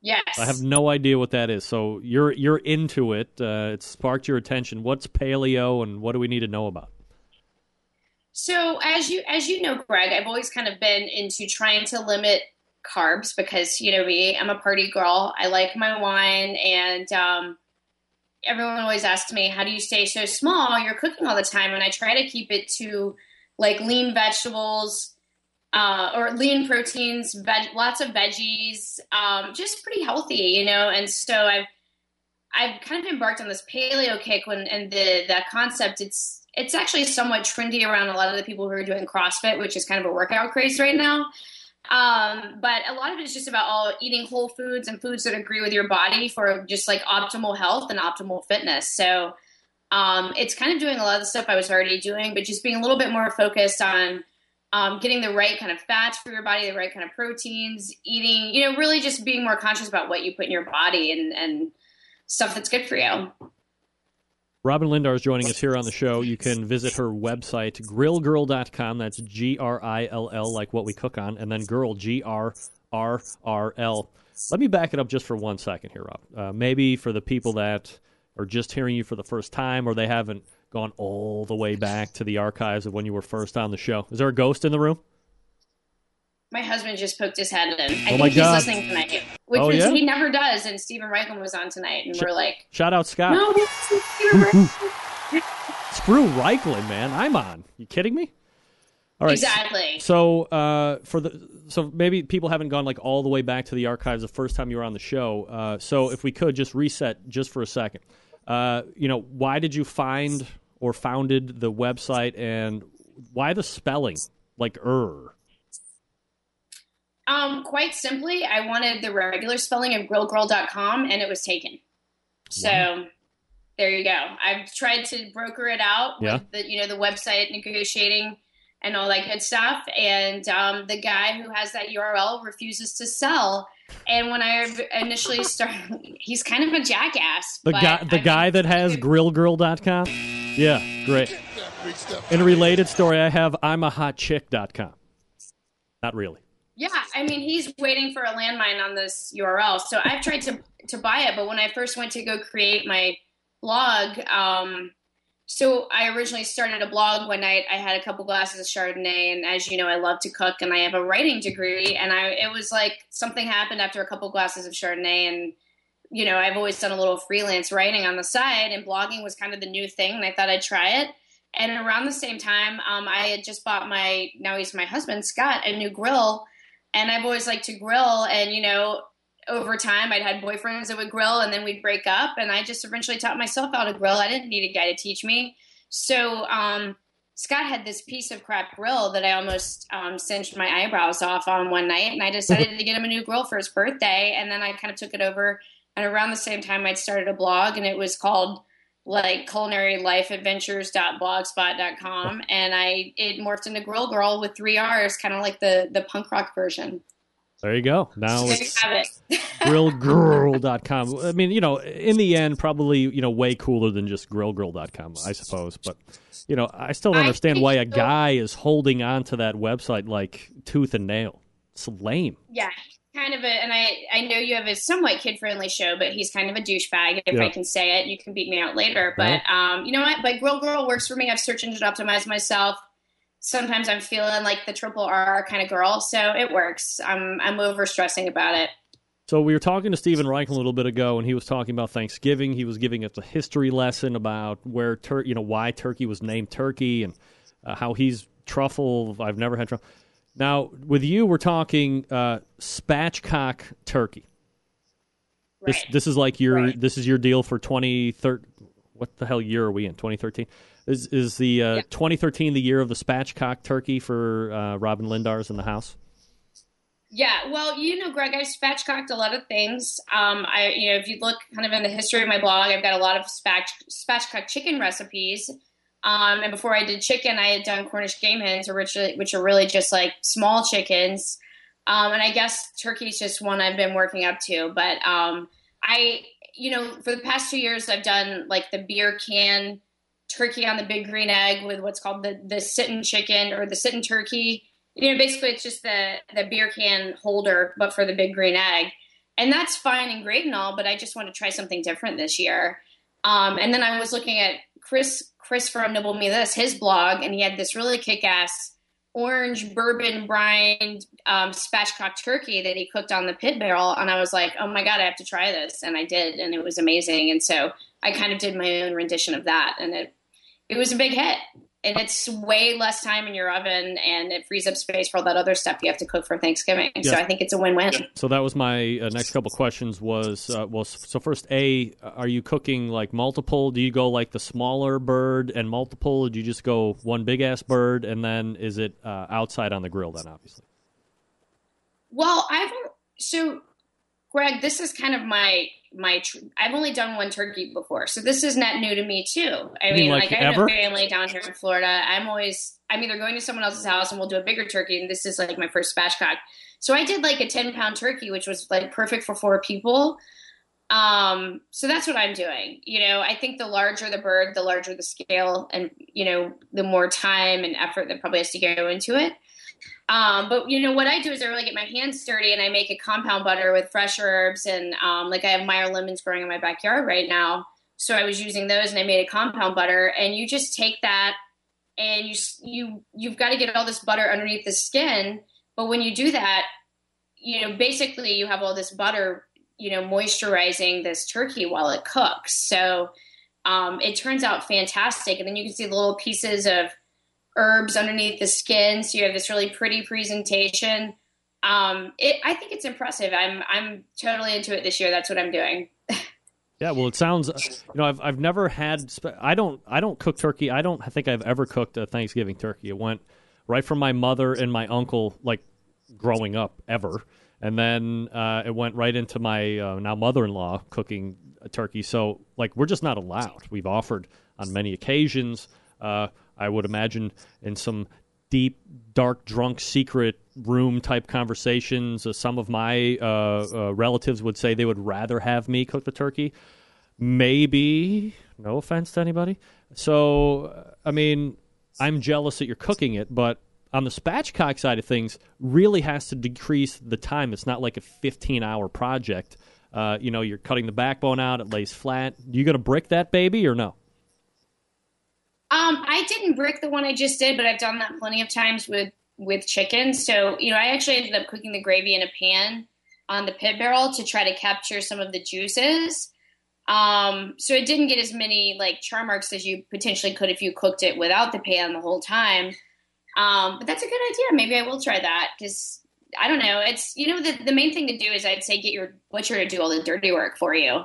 Yes, I have no idea what that is. So you're you're into it. Uh, it sparked your attention. What's paleo, and what do we need to know about? So as you as you know, Greg, I've always kind of been into trying to limit carbs because you know me, I'm a party girl. I like my wine, and um, everyone always asks me, "How do you stay so small? You're cooking all the time." And I try to keep it to like lean vegetables uh, or lean proteins, veg- lots of veggies, um, just pretty healthy, you know. And so I've I've kind of embarked on this paleo kick when and the the concept it's it's actually somewhat trendy around a lot of the people who are doing CrossFit, which is kind of a workout craze right now. Um, but a lot of it is just about all eating whole foods and foods that agree with your body for just like optimal health and optimal fitness. So um, it's kind of doing a lot of the stuff I was already doing, but just being a little bit more focused on um, getting the right kind of fats for your body, the right kind of proteins, eating, you know, really just being more conscious about what you put in your body and, and stuff that's good for you. Robyn Lindars is joining us here on the show. You can visit her website, grillgirl.com. That's G R I L L, like what we cook on, and then girl, G R R R L. Let me back it up just for one second here, Rob. Uh, maybe for the people that are just hearing you for the first time or they haven't gone all the way back to the archives of when you were first on the show. Is there a ghost in the room? My husband just poked his head in. I Oh think he's God. listening tonight, which Oh, yeah? he never does. And Steven Raichlen was on tonight, and we're like, Shout out Scott. no, this is Steven Screw Raichlen, man. I'm on. You kidding me? All right. Exactly. So uh, for the so maybe people haven't gone like all the way back to the archives the first time you were on the show. Uh, so if we could just reset just for a second, uh, you know, why did you find or founded the website and why the spelling like er? Um, quite simply, I wanted the regular spelling of grillgirl.com and it was taken. So there you go. I've tried to broker it out Yeah. with the you know the website negotiating and all that good stuff. And um, the guy who has that URL refuses to sell. And when I initially started, (laughs) he's kind of a jackass. The guy the I- guy that has grillgirl.com? Yeah, great. In a out of here. related story, I have I'm a hot chick.com. Not really. Yeah, I mean, he's waiting for a landmine on this URL. So I've tried to to buy it, but when I first went to go create my blog, um, so I originally started a blog one night. I had a couple glasses of Chardonnay, and as you know, I love to cook, and I have a writing degree. And I, it was like something happened after a couple glasses of Chardonnay, and you know, I've always done a little freelance writing on the side, and blogging was kind of the new thing, and I thought I'd try it. And around the same time, um, I had just bought my now he's my husband Scott a new grill and I've always liked to grill. And you know, over time, I'd had boyfriends that would grill, and then we'd break up. And I just eventually taught myself how to grill. I didn't need a guy to teach me. So um, Scott had this piece of crap grill that I almost um, cinched my eyebrows off on one night, and I decided to get him a new grill for his birthday. And then I kind of took it over. And around the same time, I'd started a blog, and it was called like culinarylifeadventures.blogspot.com and I it morphed into Grill Girl with three R's, kind of like the the punk rock version. There you go. Now it's (laughs) grillgirl.com. I mean, you know, in the end, probably, you know, way cooler than just grillgirl.com, I suppose. But, you know, I still don't understand why a guy is holding on to that website like tooth and nail. It's lame. yeah, kind of a, and I I know you have a somewhat kid friendly show, but he's kind of a douchebag. If Yeah. I can say it, you can beat me out later. But um, you know what? But Grill Girl works for me. I've search engine optimized myself. Sometimes I'm feeling like the triple R kind of girl, so it works. I'm I'm over stressing about it. So we were talking to Steven Reich a little bit ago, and he was talking about Thanksgiving. He was giving us a history lesson about where, tur- you know, why turkey was named turkey, and uh, how he's truffle. I've never had truffle. Now with you, we're talking uh, spatchcock turkey. This Right. this is like your Right. this is your deal for twenty third. What the hell year are we in? Twenty thirteen. Is is the uh, Yeah. 2013 the year of the spatchcock turkey for uh, Robyn Lindars in the house? Yeah, well, you know, Greg, I've spatchcocked a lot of things. Um, I, you know, if you look kind of in the history of my blog, I've got a lot of spatch spatchcock chicken recipes. Um, and before I did chicken, I had done Cornish game hens, which are, which are really just like small chickens. Um, and I guess turkey's just one I've been working up to. But um, I, you know, for the past two years, I've done like the beer can turkey on the big green egg with what's called the the sit-in chicken or the sit-in turkey. You know, basically it's just the the beer can holder, but for the big green egg, and that's fine and great and all. But I just want to try something different this year. Um, and then I was looking at Chris Chris from Nibble Me This his blog, and he had this really kick ass orange bourbon brined um, spatchcock turkey that he cooked on the pit barrel, and I was like, oh my god, I have to try this, and I did, and it was amazing. And so I kind of did my own rendition of that, and it it was a big hit. And it's way less time in your oven, and it frees up space for all that other stuff you have to cook for Thanksgiving. So I think it's a win-win. So that was my uh, next couple questions. Was uh, well, so first, a are you cooking like multiple? Do you go like the smaller bird and multiple? Or do you just go one big ass bird and then is it uh, outside on the grill? Then obviously. Well, I've so Greg, this is kind of my my. Tr- I've only done one turkey before, so this is not new to me too. I mean, mean, like, like, I have ever? a family down here in Florida. I'm always I'm either going to someone else's house and we'll do a bigger turkey, and this is like my first spatchcock. So I did like a ten pound turkey, which was like perfect for four people. Um, so that's what I'm doing. You know, I think the larger the bird, the larger the scale, and you know, the more time and effort that probably has to go into it. Um, but you know what I do is I really get my hands dirty and I make a compound butter with fresh herbs and um, like I have Meyer lemons growing in my backyard right now. So I was using those and I made a compound butter and you just take that and you you you've got to get all this butter underneath the skin. But when you do that, you know basically you have all this butter you know moisturizing this turkey while it cooks. So um, it turns out fantastic, and then you can see the little pieces of herbs underneath the skin, so you have this really pretty presentation. Um, it, I think it's impressive. I'm I'm totally into it this year. That's what I'm doing. Yeah, well, it sounds. You know, I've I've never had. I don't I don't cook turkey. I don't think I've ever cooked a Thanksgiving turkey. It went right from my mother and my uncle, like growing up ever, and then uh, it went right into my uh, now mother-in-law cooking a turkey. So like we're just not allowed. We've offered on many occasions. Uh, I would imagine in some deep, dark, drunk, secret room type conversations. Uh, some of my uh, uh, relatives would say they would rather have me cook the turkey. Maybe, no offense to anybody. So, uh, I mean, I'm jealous that you're cooking it, but on the spatchcock side of things, really has to decrease the time. It's not like a 15 hour project. Uh, you know, you're cutting the backbone out, it lays flat. You going to brick that baby or no? Um, I didn't brick the one I just did, but I've done that plenty of times with with chicken. So you know, I actually ended up cooking the gravy in a pan on the pit barrel to try to capture some of the juices. Um, so it didn't get as many like char marks as you potentially could if you cooked it without the pan the whole time. Um, but that's a good idea. Maybe I will try that because I don't know. It's you know the the main thing to do is I'd say get your butcher to do all the dirty work for you,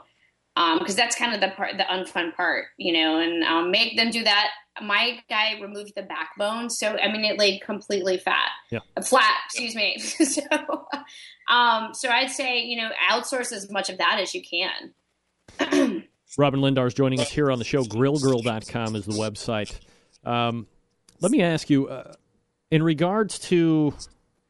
because um, that's kind of the part the unfun part, you know, and um, make them do that. My guy removed the backbone, so I mean it laid completely fat, yeah, flat. Excuse me. (laughs) so, um, so I'd say you know outsource as much of that as you can. (clears throat) Robyn Lindars is joining us here on the show. GrillGirl.com is the website. Um, let me ask you, uh, in regards to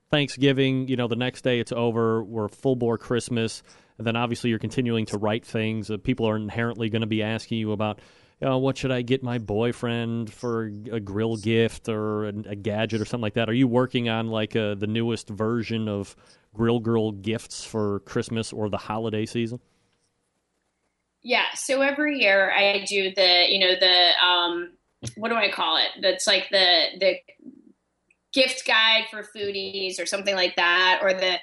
Thanksgiving, you know, the next day it's over. We're full bore Christmas. And then obviously you're continuing to write things. Uh, people are inherently going to be asking you about, know, what should I get my boyfriend for a grill gift or a, a gadget or something like that? Are you working on like uh, the newest version of Grill Girl gifts for Christmas or the holiday season? Yeah. So every year I do the, you know, the, um, what do I call it? That's like the, the gift guide for foodies or something like that, or the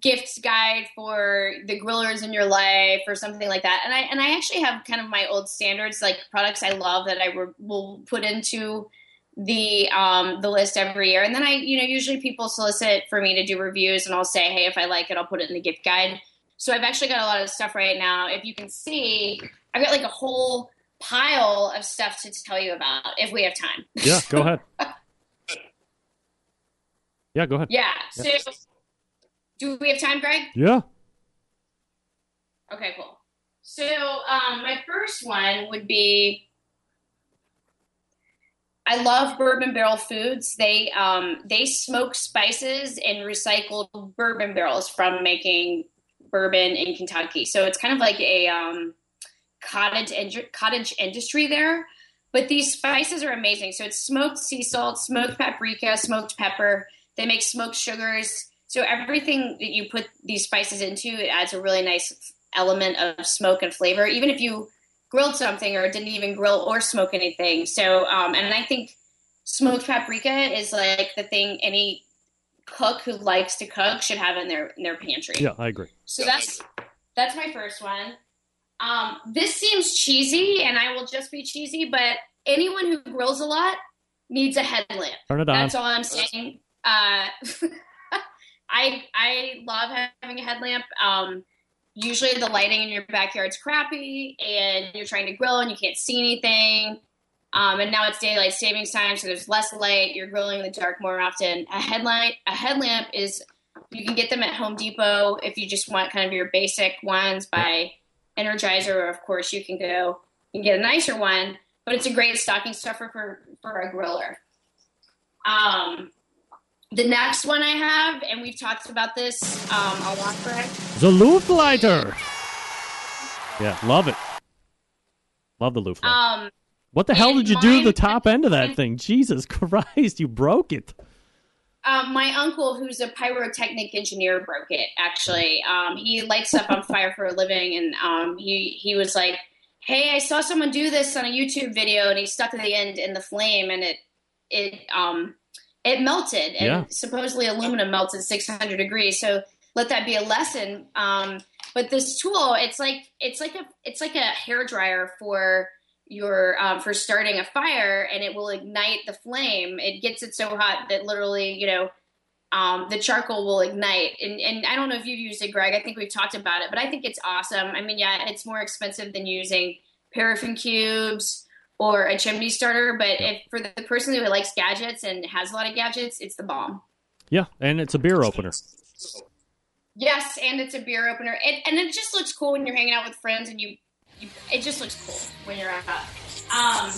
gifts guide for the grillers in your life or something like that. And I and I actually have kind of my old standards, like products I love that I re- will put into the um, the list every year. And then I, you know, usually people solicit for me to do reviews, and I'll say, hey, if I like it, I'll put it in the gift guide. So I've actually got a lot of stuff right now. If you can see, I've got like a whole pile of stuff to tell you about if we have time. Yeah, go ahead. (laughs) Yeah, go ahead. Yeah. So, do we have time, Greg? Yeah. Okay, cool. So, um, my first one would be I love Bourbon Barrel Foods. They um, they smoke spices and recycled bourbon barrels from making bourbon in Kentucky. So it's kind of like a um, cottage cottage industry there. But these spices are amazing. So it's smoked sea salt, smoked paprika, smoked pepper, they make smoked sugars. So everything that you put these spices into, it adds a really nice element of smoke and flavor, even if you grilled something or didn't even grill or smoke anything. So, um, and I think smoked paprika is like the thing any cook who likes to cook should have in their in their pantry. Yeah, I agree. So that's that's my first one. Um, this seems cheesy, and I will just be cheesy, but anyone who grills a lot needs a headlamp. Turn it on. That's all I'm saying. Uh, (laughs) I I love having a headlamp. Um, usually the lighting in your backyard's crappy, and you're trying to grill and you can't see anything. Um, and now it's daylight savings time, so there's less light. You're grilling in the dark more often. A headlight, a headlamp is you can get them at Home Depot if you just want kind of your basic ones by Energizer, or of course you can go and get a nicer one. But it's a great stocking stuffer for for a griller. Um, the next one I have, and we've talked about this um, a lot, Greg. The Looftlighter. Yeah, love it. Love the Looftlighter. Um, what the hell did you do to the top end of that thing? Jesus (laughs) Christ, you broke it. Um, my uncle, who's a pyrotechnic engineer, broke it. Actually, um, he lights up on fire for a living, and um, he he was like, "Hey, I saw someone do this on a YouTube video, and he stuck to the end in the flame, and it it um it melted, and yeah. supposedly aluminum melts at 600 degrees. So let that be a lesson. Um, but this tool, it's like it's like a it's like a hair dryer for your um, for starting a fire, and it will ignite the flame. It gets it so hot that literally, you know, um, the charcoal will ignite. And, and I don't know if you've used it, Greg. I think we've talked about it, but I think it's awesome. I mean, yeah, it's more expensive than using paraffin cubes or a chimney starter. But if for the person who likes gadgets and has a lot of gadgets, it's the bomb. Yeah, and it's a beer opener. Yes, and it's a beer opener, it, and it just looks cool when you're hanging out with friends, and you, you it just looks cool when you're out. Um,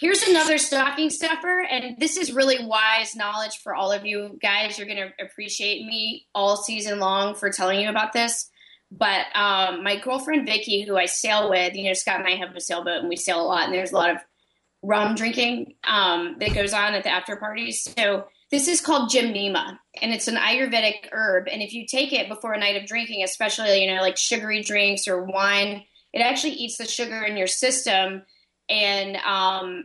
here's another stocking stuffer, and this is really wise knowledge for all of you guys. You're going to appreciate me all season long for telling you about this. But um, my girlfriend Vicky, who I sail with, you know, Scott and I have a sailboat and we sail a lot, and there's a lot of rum drinking um, that goes on at the after parties. So this is called gymnema, and it's an Ayurvedic herb. And if you take it before a night of drinking, especially you know like sugary drinks or wine, it actually eats the sugar in your system and um,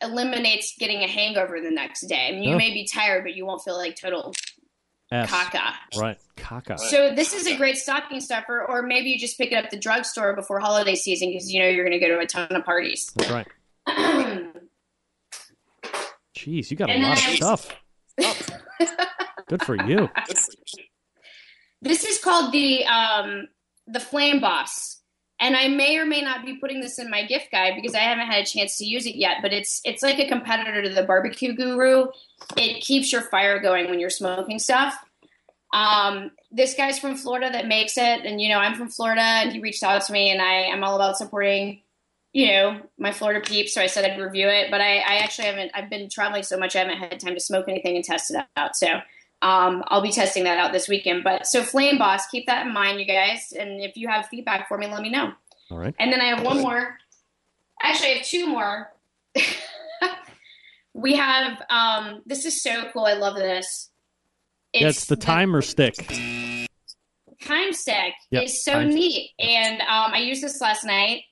eliminates getting a hangover the next day. I mean, you oh. may be tired, but you won't feel like total S. Caca. Right, caca. So this is a great stocking stuffer, or maybe you just pick it up at the drugstore before holiday season because you know you're going to go to a ton of parties. That's right. (clears throat) Jeez, you got and a lot of stuff. (laughs) Good for you. This is called the um, the Flame Boss, and I may or may not be putting this in my gift guide because I haven't had a chance to use it yet. But it's it's like a competitor to the Barbecue Guru. It keeps your fire going when you're smoking stuff. Um, this guy's from Florida that makes it, and you know I'm from Florida, and he reached out to me, and I am all about supporting, you know, my Florida peeps. So I said I'd review it, but I, I actually haven't. I've been traveling so much, I haven't had time to smoke anything and test it out. So um, I'll be testing that out this weekend. But so Flame Boss, keep that in mind, you guys. And if you have feedback for me, let me know. All right. And then I have one more. Actually, I have two more. (laughs) we have. Um, this is so cool. I love this. Yeah, it's the timer stick. time stick Yep, is so time stick. neat. And um, I used this last night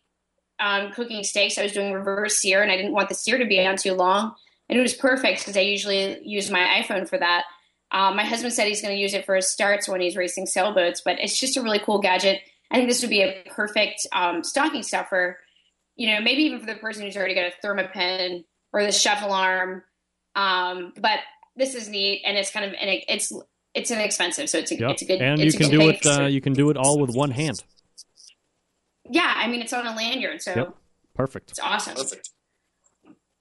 um, cooking steaks. I was doing reverse sear, and I didn't want the sear to be on too long. And it was perfect because I usually use my iPhone for that. Um, my husband said he's going to use it for his starts when he's racing sailboats, but it's just a really cool gadget. I think this would be a perfect um, stocking stuffer, you know, maybe even for the person who's already got a Thermapen or the chef alarm. Um, but this is neat, and it's kind of and it, it's it's inexpensive, so it's a, Yep. it's a good. and you a can good do it. Uh, you can do it all with one hand. yeah, I mean it's on a lanyard, so Yep. Perfect. it's awesome.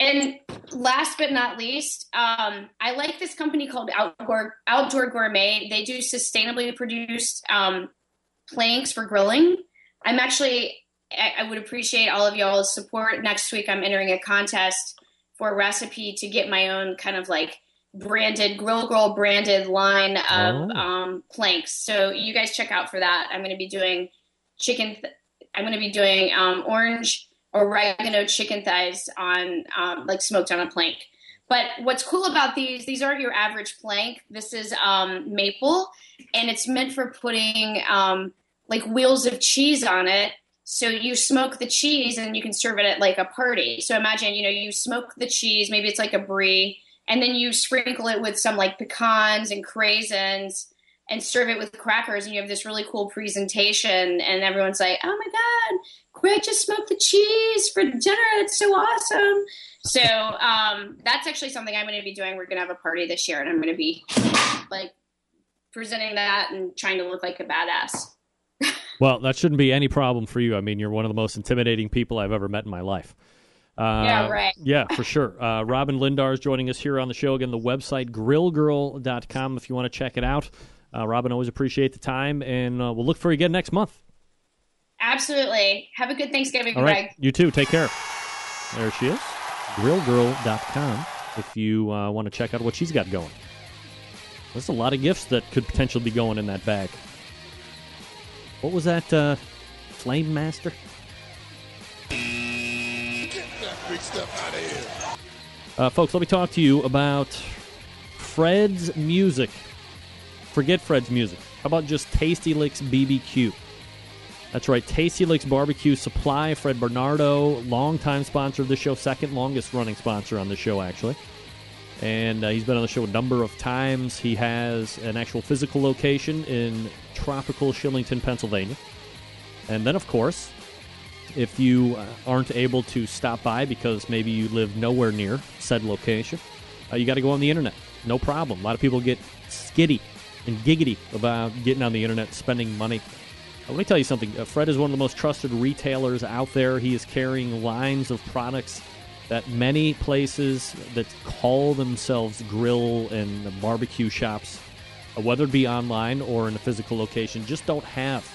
And last but not least, um, I like this company called Outdoor Outdoor Gourmet. They do sustainably produced um, planks for grilling. I'm actually, I, I would appreciate all of y'all's support. Next week, I'm entering a contest for a recipe to get my own kind of like branded Grill Girl branded line of Oh. um, planks. So you guys check out for that. I'm going to be doing chicken. Th- I'm going to be doing um, orange oregano chicken thighs on um, like smoked on a plank. But what's cool about these, these aren't your average plank. This is um, maple, and it's meant for putting um, like wheels of cheese on it. So you smoke the cheese, and you can serve it at like a party. So imagine, you know, you smoke the cheese, maybe it's like a brie, and then you sprinkle it with some like pecans and craisins, and serve it with crackers, and you have this really cool presentation, and everyone's like, "Oh my god, Greg just smoked the cheese for dinner. It's so awesome." So um, that's actually something I'm going to be doing. We're going to have a party this year, and I'm going to be like presenting that and trying to look like a badass. (laughs) Well, that shouldn't be any problem for you. I mean, you're one of the most intimidating people I've ever met in my life. Uh, Yeah, right. Yeah, for sure. Uh, Robyn Lindars is joining us here on the show. Again, the website, grillgirl.com, if you want to check it out. Uh, Robyn, always appreciate the time, and uh, we'll look for you again next month. Absolutely. Have a good Thanksgiving, All Greg. You too. Take care. There she is. Grillgirl.com if you uh, want to check out what she's got going. There's a lot of gifts that could potentially be going in that bag. What was that, uh, Flame Master? Get that big stuff out of here. Uh, folks, let me talk to you about Fred's Music. Forget Fred's Music. How about just Tasty Licks BBQ? That's right, Tasty Licks Barbecue Supply. Fred Bernardo, longtime sponsor of the show, second longest running sponsor on the show, actually. And uh, he's been on the show a number of times. He has an actual physical location in tropical Shillington, Pennsylvania. And then, of course, if you uh, aren't able to stop by because maybe you live nowhere near said location, uh, you got to go on the internet. No problem. A lot of people get skitty and giggity about getting on the internet, spending money. Uh, let me tell you something. Uh, Fred is one of the most trusted retailers out there. He is carrying lines of products that many places that call themselves grill and barbecue shops, uh, whether it be online or in a physical location, just don't have.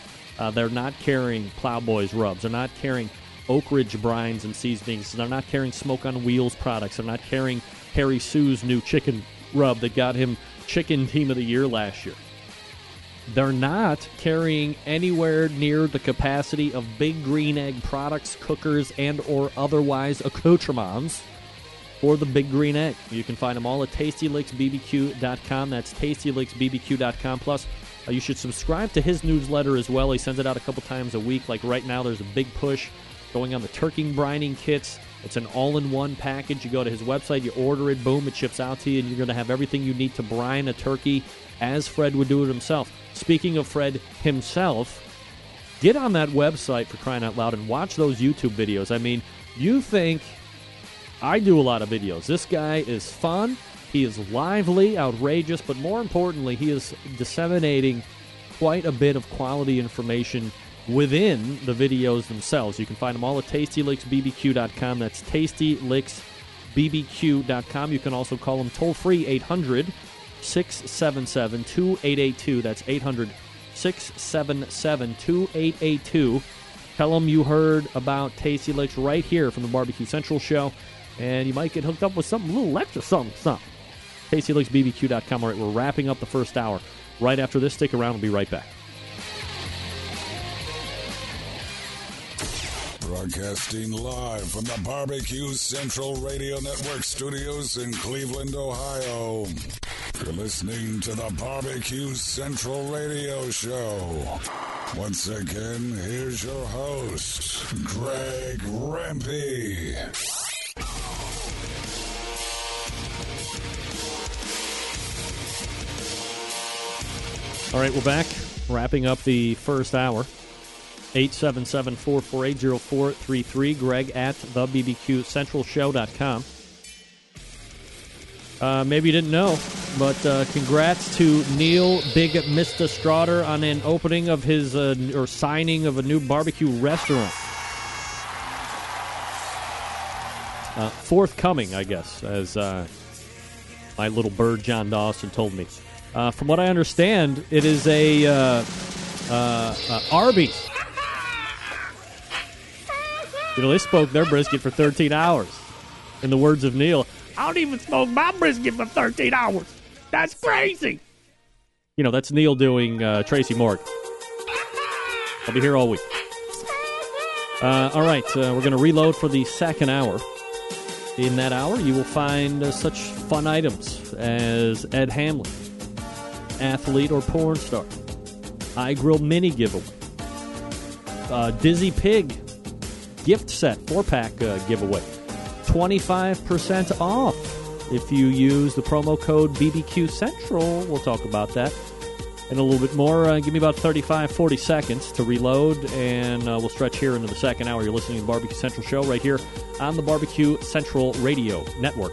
They're not carrying Plowboys rubs. They're not carrying Oak Ridge brines and seasonings. They're not carrying Smoke on Wheels products. They're not carrying Harry Soo's new chicken rub that got him Chicken Team of the Year last year. They're not carrying anywhere near the capacity of Big Green Egg products, cookers, and or otherwise accoutrements for the Big Green Egg. You can find them all at TastyLicksBBQ.com. That's TastyLicksBBQ.com. Plus, uh, you should subscribe to his newsletter as well. He sends it out a couple times a week. Like right now, there's a big push going on the turkey brining kits. It's an all-in-one package. You go to his website, you order it, boom, it ships out to you, and you're going to have everything you need to brine a turkey as Fred would do it himself. Speaking of Fred himself, get on that website for crying out loud and watch those YouTube videos. I mean, you think I do a lot of videos. This guy is fun. He is lively, outrageous, but more importantly, he is disseminating quite a bit of quality information within the videos themselves. You can find them all at tastylicksbbq.com. That's tastylicksbbq.com. You can also call them toll free 800 677 2882. That's 800 677 2882. Tell them you heard about Tasty Licks right here from the Barbecue Central show, and you might get hooked up with something, a little extra something, something. TastyLicksBBQ.com. All right, we're wrapping up the first hour. Right after this, stick around. We'll be right back. Broadcasting live from the Barbecue Central Radio Network studios in Cleveland, Ohio. You're listening to the Barbecue Central Radio Show. Once again, here's your host, Greg Rempe. All right, we're back. Wrapping up the first hour. 877 448 0433. Greg at thebbqcentralshow.com. Uh, maybe you didn't know, but uh, congrats to Neil Big Mista Strawder on an opening of his uh, or signing of a new barbecue restaurant. Uh, forthcoming, I guess, as uh, my little bird John Dawson told me. Uh, from what I understand, it is a Arby's. You know, they smoked their brisket for 13 hours. In the words of Neil, I don't even smoke my brisket for 13 hours. That's crazy. You know, that's Neil doing uh, Tracy Morgan. I'll be here all week. Uh, all right, uh, we're going to reload for the second hour. In that hour, you will find uh, such fun items as Ed Hamlin, athlete or porn star, iGrill mini giveaway, uh, Dizzy Pig gift set four pack uh, giveaway, 25% off if you use the promo code BBQ Central. We'll talk about that and a little bit more. Uh, give me about 35, 40 seconds to reload, and uh, we'll stretch here into the second hour. You're listening to the Barbecue Central Show right here on the Barbecue Central Radio Network.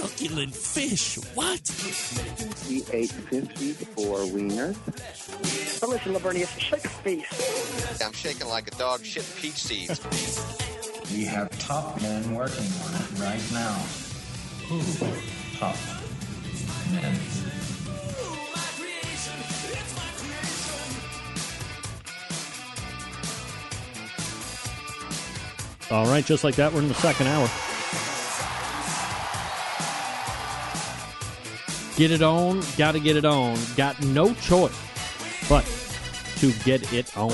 Succulent fish. What? We ate 54 wieners. But listen, Lavernius, shake a face. I'm shaking like a dog shit peach seeds. We have top men working on it right now. Who? Top men. All right, just like that, we're in the second hour. Get it on, got to get it on. Got no choice but to get it on.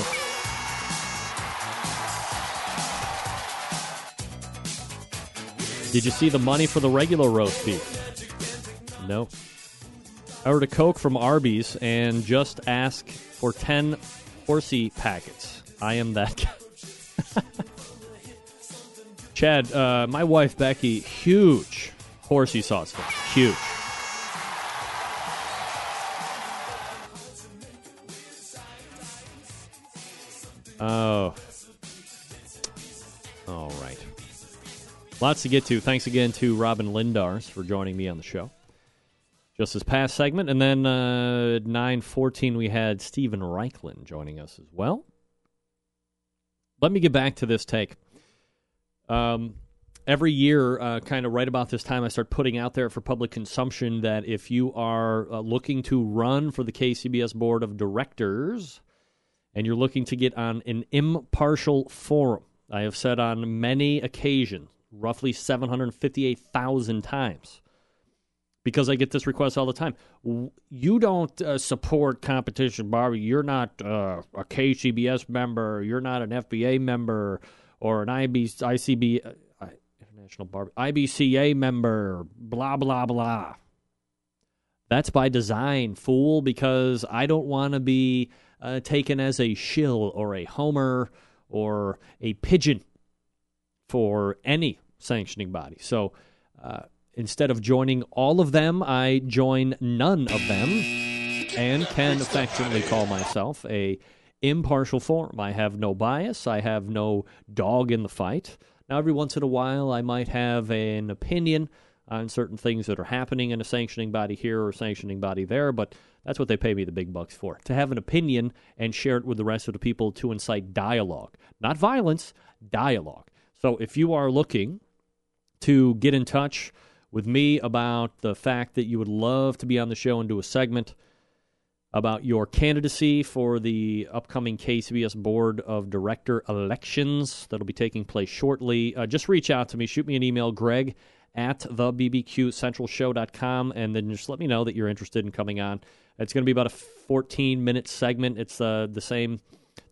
Did you see the money for the regular roast beef? No. I ordered a Coke from Arby's and just ask for 10 horsey packets. I am that (laughs) guy. Chad, uh, my wife Becky, huge horsey sauce fan. Huge. Oh. All right. Lots to get to. Thanks again to Robyn Lindars for joining me on the show. Just this past segment. And then uh, at 9.14, we had Steven Raichlen joining us as well. Let me get back to this take. Um, every year, uh, kind of right about this time, I start putting out there for public consumption that if you are uh, looking to run for the KCBS Board of Directors and you're looking to get on an impartial forum, I have said on many occasions, roughly 758,000 times, because I get this request all the time. You don't uh, support competition, Barbie. You're not uh, a KCBS member. You're not an FBA member or an ICB, uh, International IBCA member, blah, blah, blah. That's by design, fool, because I don't want to be uh, taken as a shill or a homer or a pigeon for any sanctioning body. So uh, instead of joining all of them, I join none of them and can affectionately call myself a impartial form. I have no bias. I have no dog in the fight. Now, every once in a while, I might have an opinion on certain things that are happening in a sanctioning body here or sanctioning body there, but that's what they pay me the big bucks for. To have an opinion and share it with the rest of the people to incite dialogue. Not violence, dialogue. So if you are looking to get in touch with me about the fact that you would love to be on the show and do a segment about your candidacy for the upcoming KCBS Board of Director elections that'll be taking place shortly, uh, just reach out to me. Shoot me an email, greg at the bbqcentralshow.com, and then just let me know that you're interested in coming on. It's going to be about a 14 minute segment. It's uh, the same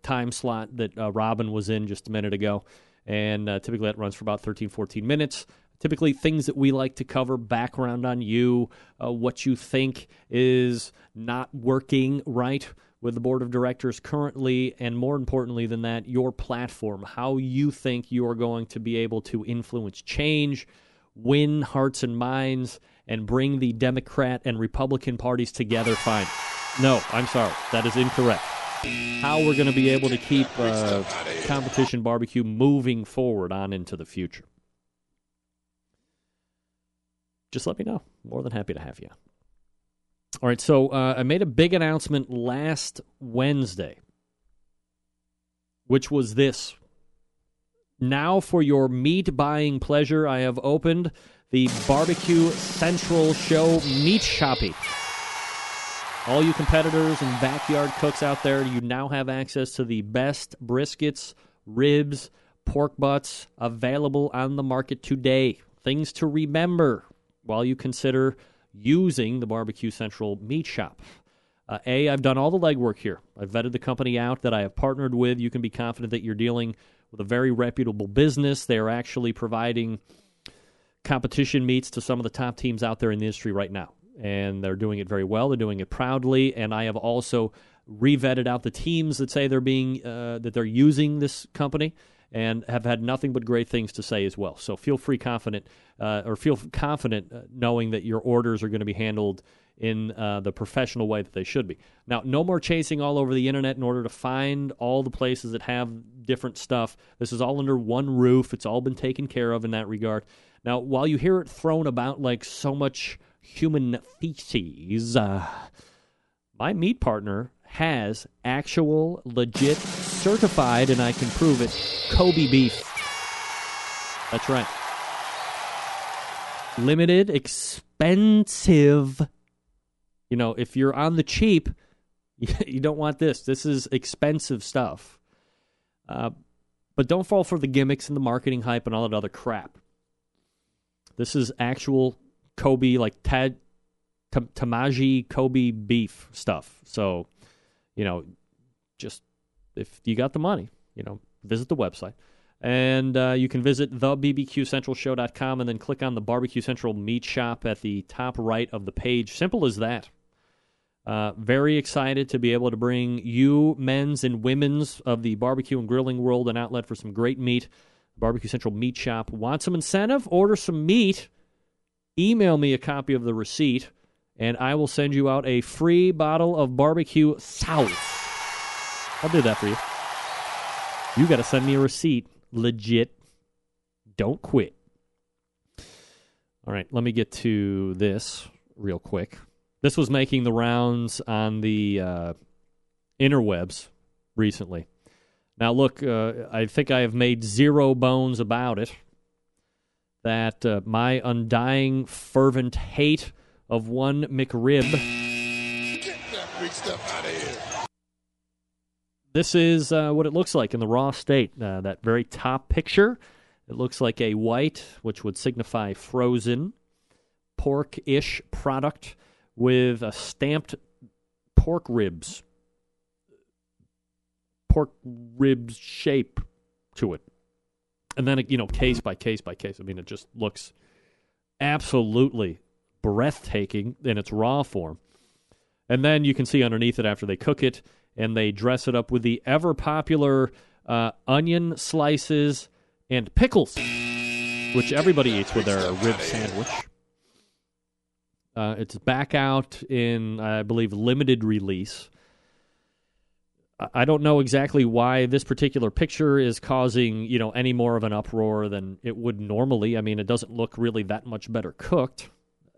time slot that uh, Robyn was in just a minute ago, and uh, typically that runs for about 13, 14 minutes. Typically, things that we like to cover, background on you, uh, what you think is not working right with the board of directors currently, and more importantly than that, your platform, how you think you are going to be able to influence change win hearts and minds and bring the Democrat and Republican parties together, fine. No, I'm sorry. That is incorrect. How we're going to be able to keep uh, competition barbecue moving forward on into the future. Just let me know. More than happy to have you. All right, so uh, I made a big announcement last Wednesday, which was this now, for your meat buying pleasure, I have opened the Barbecue Central Show Meat Shoppy. All you competitors and backyard cooks out there, you now have access to the best briskets, ribs, pork butts available on the market today. Things to remember while you consider using the Barbecue Central Meat Shop. Uh, a, I've done all the legwork here. I've vetted the company out that I have partnered with. You can be confident that you're dealing with a very reputable business. They are actually providing competition meets to some of the top teams out there in the industry right now. And they're doing it very well. They're doing it proudly. And I have also revetted out the teams that say they're being uh, that they're using this company and have had nothing but great things to say as well. So feel free, confident, uh, or feel confident uh, knowing that your orders are going to be handled in uh, the professional way that they should be. Now, no more chasing all over the internet in order to find all the places that have different stuff. This is all under one roof. It's all been taken care of in that regard. Now, while you hear it thrown about like so much human feces, uh, my meat partner has actual, legit, certified, and I can prove it, Kobe beef. That's right. Limited, expensive you know, if you're on the cheap, (laughs) you don't want this. This is expensive stuff. Uh, but don't fall for the gimmicks and the marketing hype and all that other crap. This is actual Kobe, like Tad, Tamaji Kobe beef stuff. So, you know, just if you got the money, you know, visit the website. And uh, you can visit thebbqcentralshow.com and then click on the Barbecue Central Meat Shop at the top right of the page. Simple as that. Uh, very excited to be able to bring you, men's and women's of the barbecue and grilling world, an outlet for some great meat. Barbecue Central Meat Shop. Want some incentive? Order some meat. Email me a copy of the receipt, and I will send you out a free bottle of barbecue sauce. I'll do that for you. You got to send me a receipt. Legit. Don't quit. All right, let me get to this real quick. This was making the rounds on the uh, interwebs recently. Now, look, uh, I think I have made zero bones about it that uh, my undying, fervent hate of one McRib. Get that big stuff out of here. this is uh, what it looks like in the raw state. Uh, that very top picture, it looks like a white, which would signify frozen pork ish product with a stamped pork ribs, pork ribs shape to it. And then, you know, case by case by case. I mean, it just looks absolutely breathtaking in its raw form. And then you can see underneath it after they cook it and they dress it up with the ever popular uh, onion slices and pickles, which everybody eats with their rib sandwich. Uh, it's back out in, I believe, limited release. I don't know exactly why this particular picture is causing, you know, any more of an uproar than it would normally. I mean, it doesn't look really that much better cooked,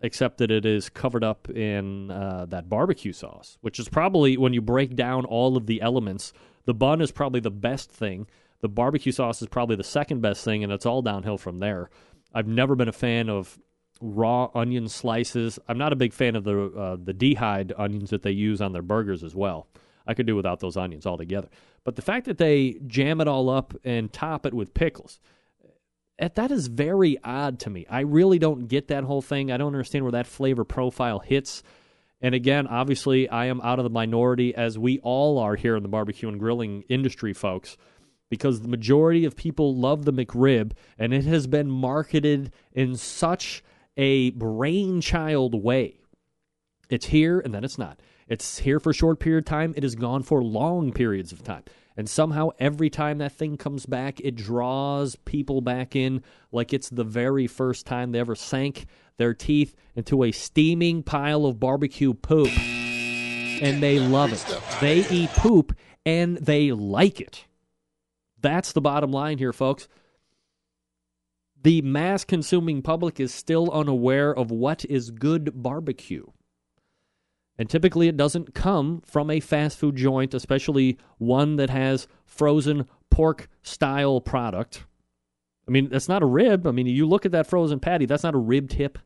except that it is covered up in uh, that barbecue sauce, which is probably when you break down all of the elements, the bun is probably the best thing. The barbecue sauce is probably the second best thing, and it's all downhill from there. I've never been a fan of raw onion slices. I'm not a big fan of the uh, the dehyde onions that they use on their burgers as well. I could do without those onions altogether. But the fact that they jam it all up and top it with pickles, eh, that is very odd to me. I really don't get that whole thing. I don't understand where that flavor profile hits. And again, obviously, I am out of the minority, as we all are here in the barbecue and grilling industry, folks, because the majority of people love the McRib, and it has been marketed in such a brainchild way. It's here and then it's not. It's here for a short period of time. It is gone for long periods of time. And somehow, every time that thing comes back, it draws people back in like it's the very first time they ever sank their teeth into a steaming pile of barbecue poop. And they love it. They eat poop and they like it. That's the bottom line here, folks. The mass consuming public is still unaware of what is good barbecue. And typically, it doesn't come from a fast food joint, especially one that has frozen pork style product. I mean, that's not a rib. I mean, you look at that frozen patty, that's not a rib tip.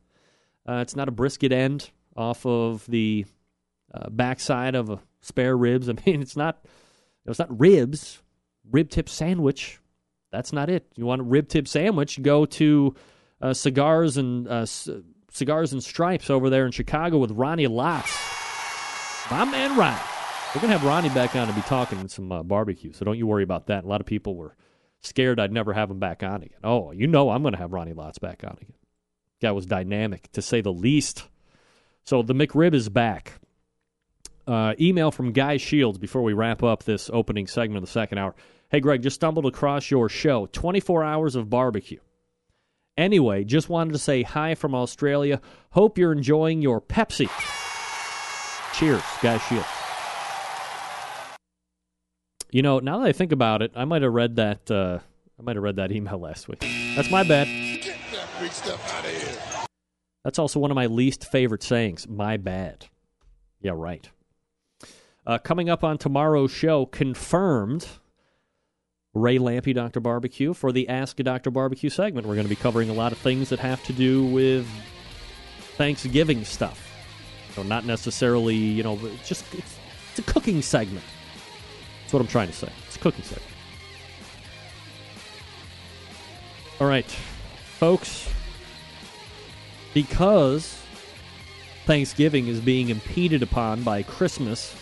Uh, it's not a brisket end off of the uh, backside of a spare ribs. (laughs) I mean, it's not. It's not ribs. Rib tip sandwich. That's not it. You want a rib tip sandwich? Go to uh, cigars and uh, c- cigars and stripes over there in Chicago with Ronnie Lotz. My man Ronnie. We're gonna have Ronnie back on to be talking some uh, barbecue, so don't you worry about that. A lot of people were scared I'd never have him back on again. Oh, you know I'm gonna have Ronnie Lotz back on again. Guy was dynamic to say the least. So the McRib is back. Uh, email from Guy Shields before we wrap up this opening segment of the second hour. Hey, Greg, just stumbled across your show. 24 hours of barbecue. Anyway, just wanted to say hi from Australia. Hope you're enjoying your Pepsi. Cheers, Guy Shields. You know, now that I think about it, I might have read that. Uh, I might have read that email last week. That's my bad. Get that big stuff out of here. That's also one of my least favorite sayings. My bad. Yeah, right. Uh, coming up on tomorrow's show, confirmed Ray Lampe, Dr. Barbecue, for the Ask a Dr. Barbecue segment. We're going to be covering a lot of things that have to do with Thanksgiving stuff. So not necessarily, you know, just it's, it's a cooking segment. That's what I'm trying to say. It's a cooking segment. All right, folks. Because Thanksgiving is being impeded upon by Christmas,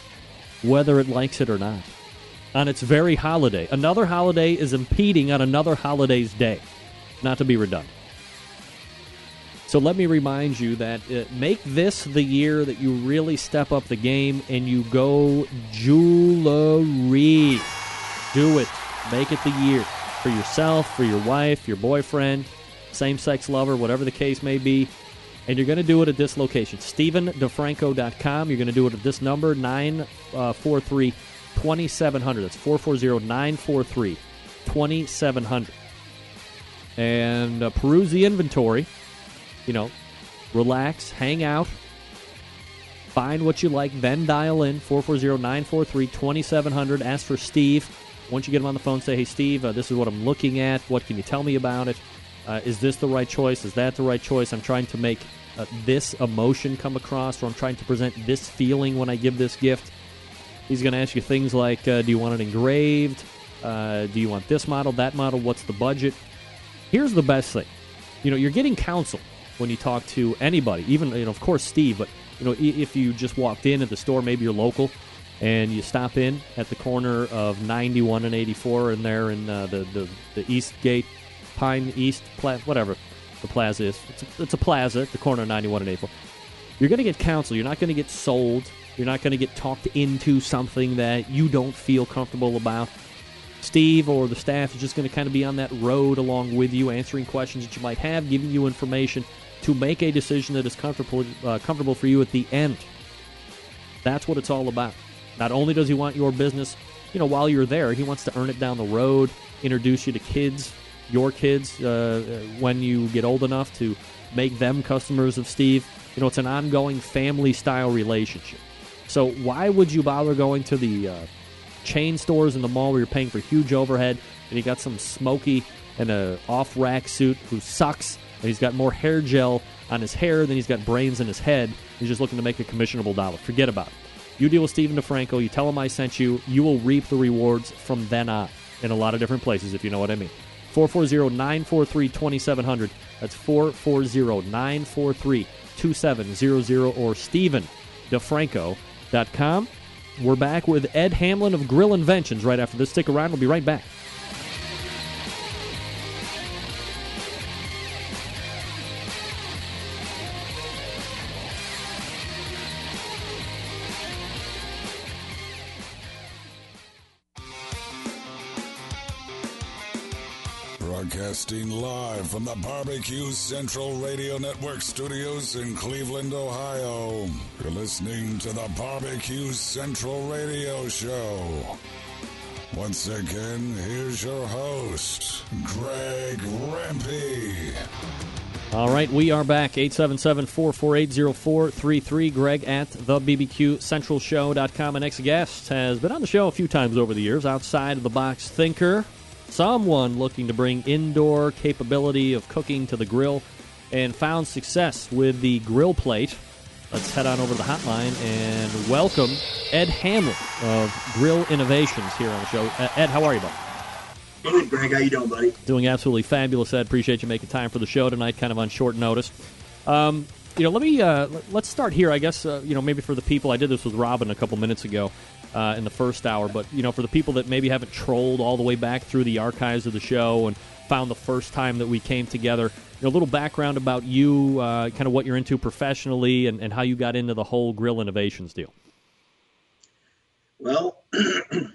whether it likes it or not. On its very holiday. Another holiday is impeding on another holiday's day. Not to be redundant. So let me remind you that uh, make this the year that you really step up the game and you go jewelry. Do it. Make it the year for yourself, for your wife, your boyfriend, same sex lover, whatever the case may be. And you're going to do it at this location, StephenDeFranco.com. You're going to do it at this number, 943 2700. That's 440 943 2700. And uh, peruse the inventory. You know, relax, hang out, find what you like, then dial in 440 943 2700. Ask for Steve. Once you get him on the phone, say, hey, Steve, uh, this is what I'm looking at. What can you tell me about it? Uh, is this the right choice? Is that the right choice? I'm trying to make uh, this emotion come across, or I'm trying to present this feeling when I give this gift. He's going to ask you things like, uh, do you want it engraved? Uh, do you want this model, that model? What's the budget? Here's the best thing. You know, you're getting counsel when you talk to anybody, even, you know, of course, Steve, but, you know, if you just walked in at the store, maybe you're local, and you stop in at the corner of 91 and 84 and there in uh, the, the, the East Gate, Pine East, Pla- whatever the plaza is. It's a, it's a plaza at the corner of 91 and 84. You're going to get counsel. You're not going to get sold. You're not going to get talked into something that you don't feel comfortable about. Steve or the staff is just going to kind of be on that road along with you, answering questions that you might have, giving you information to make a decision that is comfortable uh, comfortable for you at the end. That's what it's all about. Not only does he want your business, you know, while you're there, he wants to earn it down the road, introduce you to kids, your kids, uh, when you get old enough to make them customers of Steve. You know, it's an ongoing family style relationship. So why would you bother going to the uh, chain stores in the mall where you're paying for huge overhead and you got some smoky and a off rack suit who sucks and he's got more hair gel on his hair than he's got brains in his head. He's just looking to make a commissionable dollar. Forget about it. You deal with Steven DeFranco, you tell him I sent you, you will reap the rewards from then on in a lot of different places, if you know what I mean. 440 943 2700. That's 440 943 2700 or StevenDeFranco.com. We're back with Ed Hamlin of Grill Inventions right after this. Stick around, we'll be right back. Broadcasting live from the Barbecue Central Radio Network studios in Cleveland, Ohio. You're listening to the Barbecue Central Radio Show. Once again, here's your host, Greg Rempe. All right, we are back. 877 448 0433. Greg at the BBQCentralShow.com. Our next guest has been on the show a few times over the years, outside of the box thinker someone looking to bring indoor capability of cooking to the grill and found success with the grill plate. Let's head on over to the hotline and welcome Ed Hamlin of Grill Innovations here on the show. Ed, how are you, bud? Good, Greg. How you doing, buddy? Doing absolutely fabulous, Ed. Appreciate you making time for the show tonight, kind of on short notice. Um, you know, let me uh, let's start here. I guess uh, you know maybe for the people I did this with Robyn a couple minutes ago uh, in the first hour. But you know, for the people that maybe haven't trolled all the way back through the archives of the show and found the first time that we came together, you know, a little background about you, uh, kind of what you're into professionally, and, and how you got into the whole grill innovations deal. Well, (clears throat) to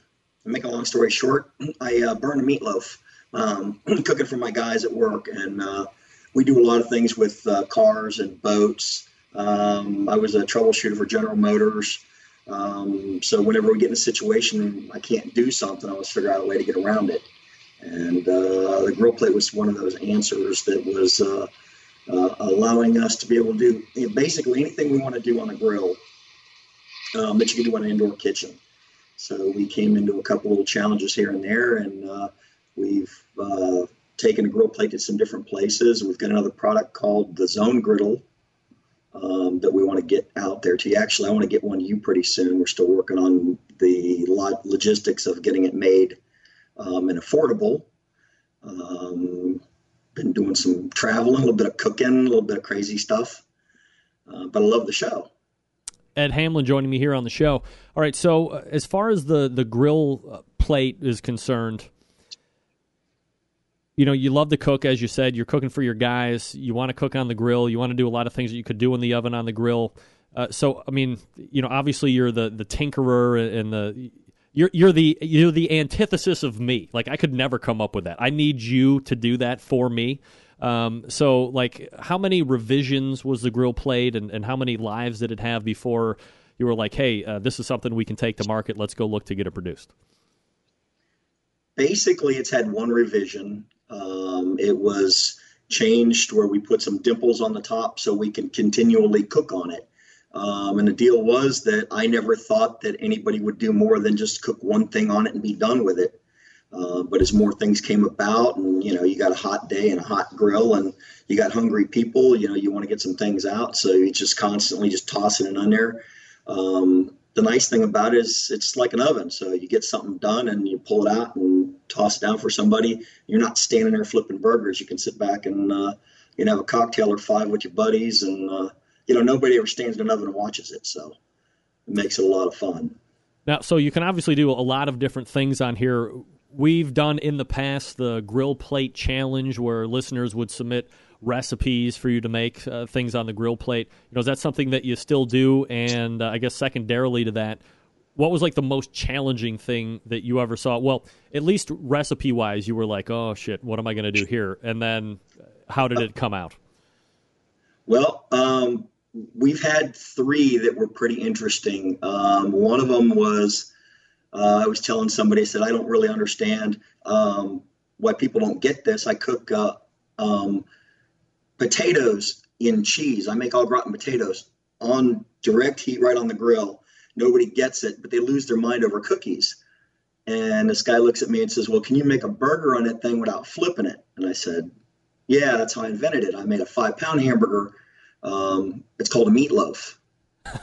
make a long story short, I uh, burned a meatloaf um, (clears throat) cooking for my guys at work, and uh, we do a lot of things with uh, cars and boats. Um, I was a troubleshooter for General Motors. Um, so whenever we get in a situation I can't do something, I always figure out a way to get around it. And uh, the grill plate was one of those answers that was uh, uh, allowing us to be able to do basically anything we want to do on a grill um, that you can do in an indoor kitchen. So we came into a couple little challenges here and there, and uh, we've uh, taken a grill plate to some different places. We've got another product called the Zone Griddle um, that we want to get out there to you. Actually, I want to get one to you pretty soon. We're still working on the logistics of getting it made um, and affordable. Um, been doing some traveling, a little bit of cooking, a little bit of crazy stuff, uh, but I love the show. Ed Hamlin joining me here on the show. All right, so uh, as far as the the grill uh, plate is concerned, you know, you love to cook, as you said. You're cooking for your guys. You want to cook on the grill. You want to do a lot of things that you could do in the oven on the grill. Uh, so, I mean, you know, obviously you're the the tinkerer and the you're you're the you're the antithesis of me. Like I could never come up with that. I need you to do that for me. Um, so, like, how many revisions was the grill played, and, and how many lives did it have before you were like, hey, uh, this is something we can take to market. Let's go look to get it produced. Basically, it's had one revision. Um, it was changed where we put some dimples on the top so we can continually cook on it. Um, and the deal was that I never thought that anybody would do more than just cook one thing on it and be done with it. Uh, but as more things came about, and you know, you got a hot day and a hot grill, and you got hungry people, you know, you want to get some things out, so you just constantly just tossing it on there. Um, the nice thing about it is it's like an oven. So you get something done and you pull it out and toss down for somebody. You're not standing there flipping burgers. You can sit back and uh, you know have a cocktail or five with your buddies, and uh, you know nobody ever stands in an oven and watches it. So it makes it a lot of fun. Now, so you can obviously do a lot of different things on here. We've done in the past the grill plate challenge where listeners would submit recipes for you to make uh, things on the grill plate. You know, is that something that you still do? And uh, I guess secondarily to that, what was like the most challenging thing that you ever saw? Well, at least recipe wise, you were like, oh shit, what am I going to do here? And then how did it come out? Well, um, we've had three that were pretty interesting. Um, one of them was uh, I was telling somebody, I said, I don't really understand um, why people don't get this. I cook uh, um, potatoes in cheese. I make au gratin potatoes on direct heat right on the grill. Nobody gets it, but they lose their mind over cookies. And this guy looks at me and says, Well, can you make a burger on that thing without flipping it? And I said, Yeah, that's how I invented it. I made a five pound hamburger. Um, it's called a meatloaf.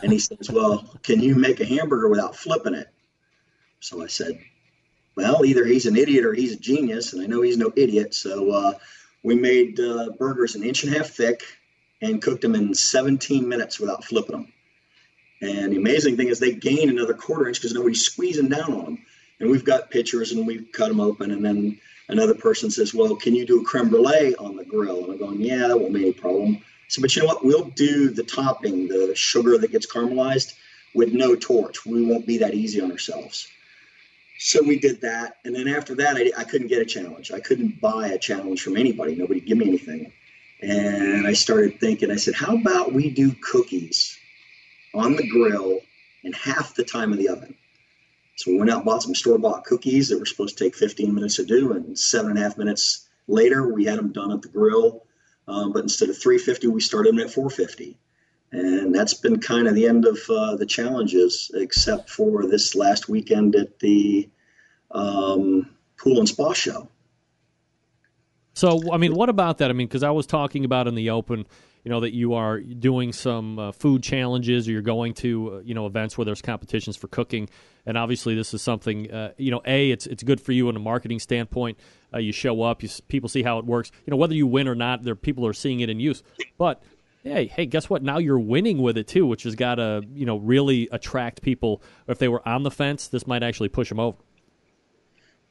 And he says, Well, can you make a hamburger without flipping it? So I said, Well, either he's an idiot or he's a genius. And I know he's no idiot. So uh, we made uh, burgers an inch and a half thick and cooked them in 17 minutes without flipping them. And the amazing thing is they gain another quarter inch because nobody's squeezing down on them. And we've got pictures and we've cut them open. And then another person says, Well, can you do a creme brulee on the grill? And I'm going, Yeah, that won't be any problem. So, but you know what? We'll do the topping, the sugar that gets caramelized with no torch. We won't be that easy on ourselves. So we did that. And then after that, I, I couldn't get a challenge. I couldn't buy a challenge from anybody. Nobody give me anything. And I started thinking, I said, How about we do cookies on the grill in half the time of the oven? So we went out and bought some store bought cookies that were supposed to take 15 minutes to do, and seven and a half minutes later, we had them done at the grill. Um, but instead of 350, we started them at 450. And that's been kind of the end of uh, the challenges, except for this last weekend at the um, pool and spa show. So, I mean, what about that? I mean, because I was talking about in the open, you know, that you are doing some uh, food challenges or you're going to, uh, you know, events where there's competitions for cooking. And obviously, this is something, uh, you know, A, it's, it's good for you in a marketing standpoint. Uh, you show up, you, people see how it works. You know, whether you win or not, there people are seeing it in use. But hey, hey, guess what? Now you're winning with it too, which has got to, you know, really attract people. If they were on the fence, this might actually push them over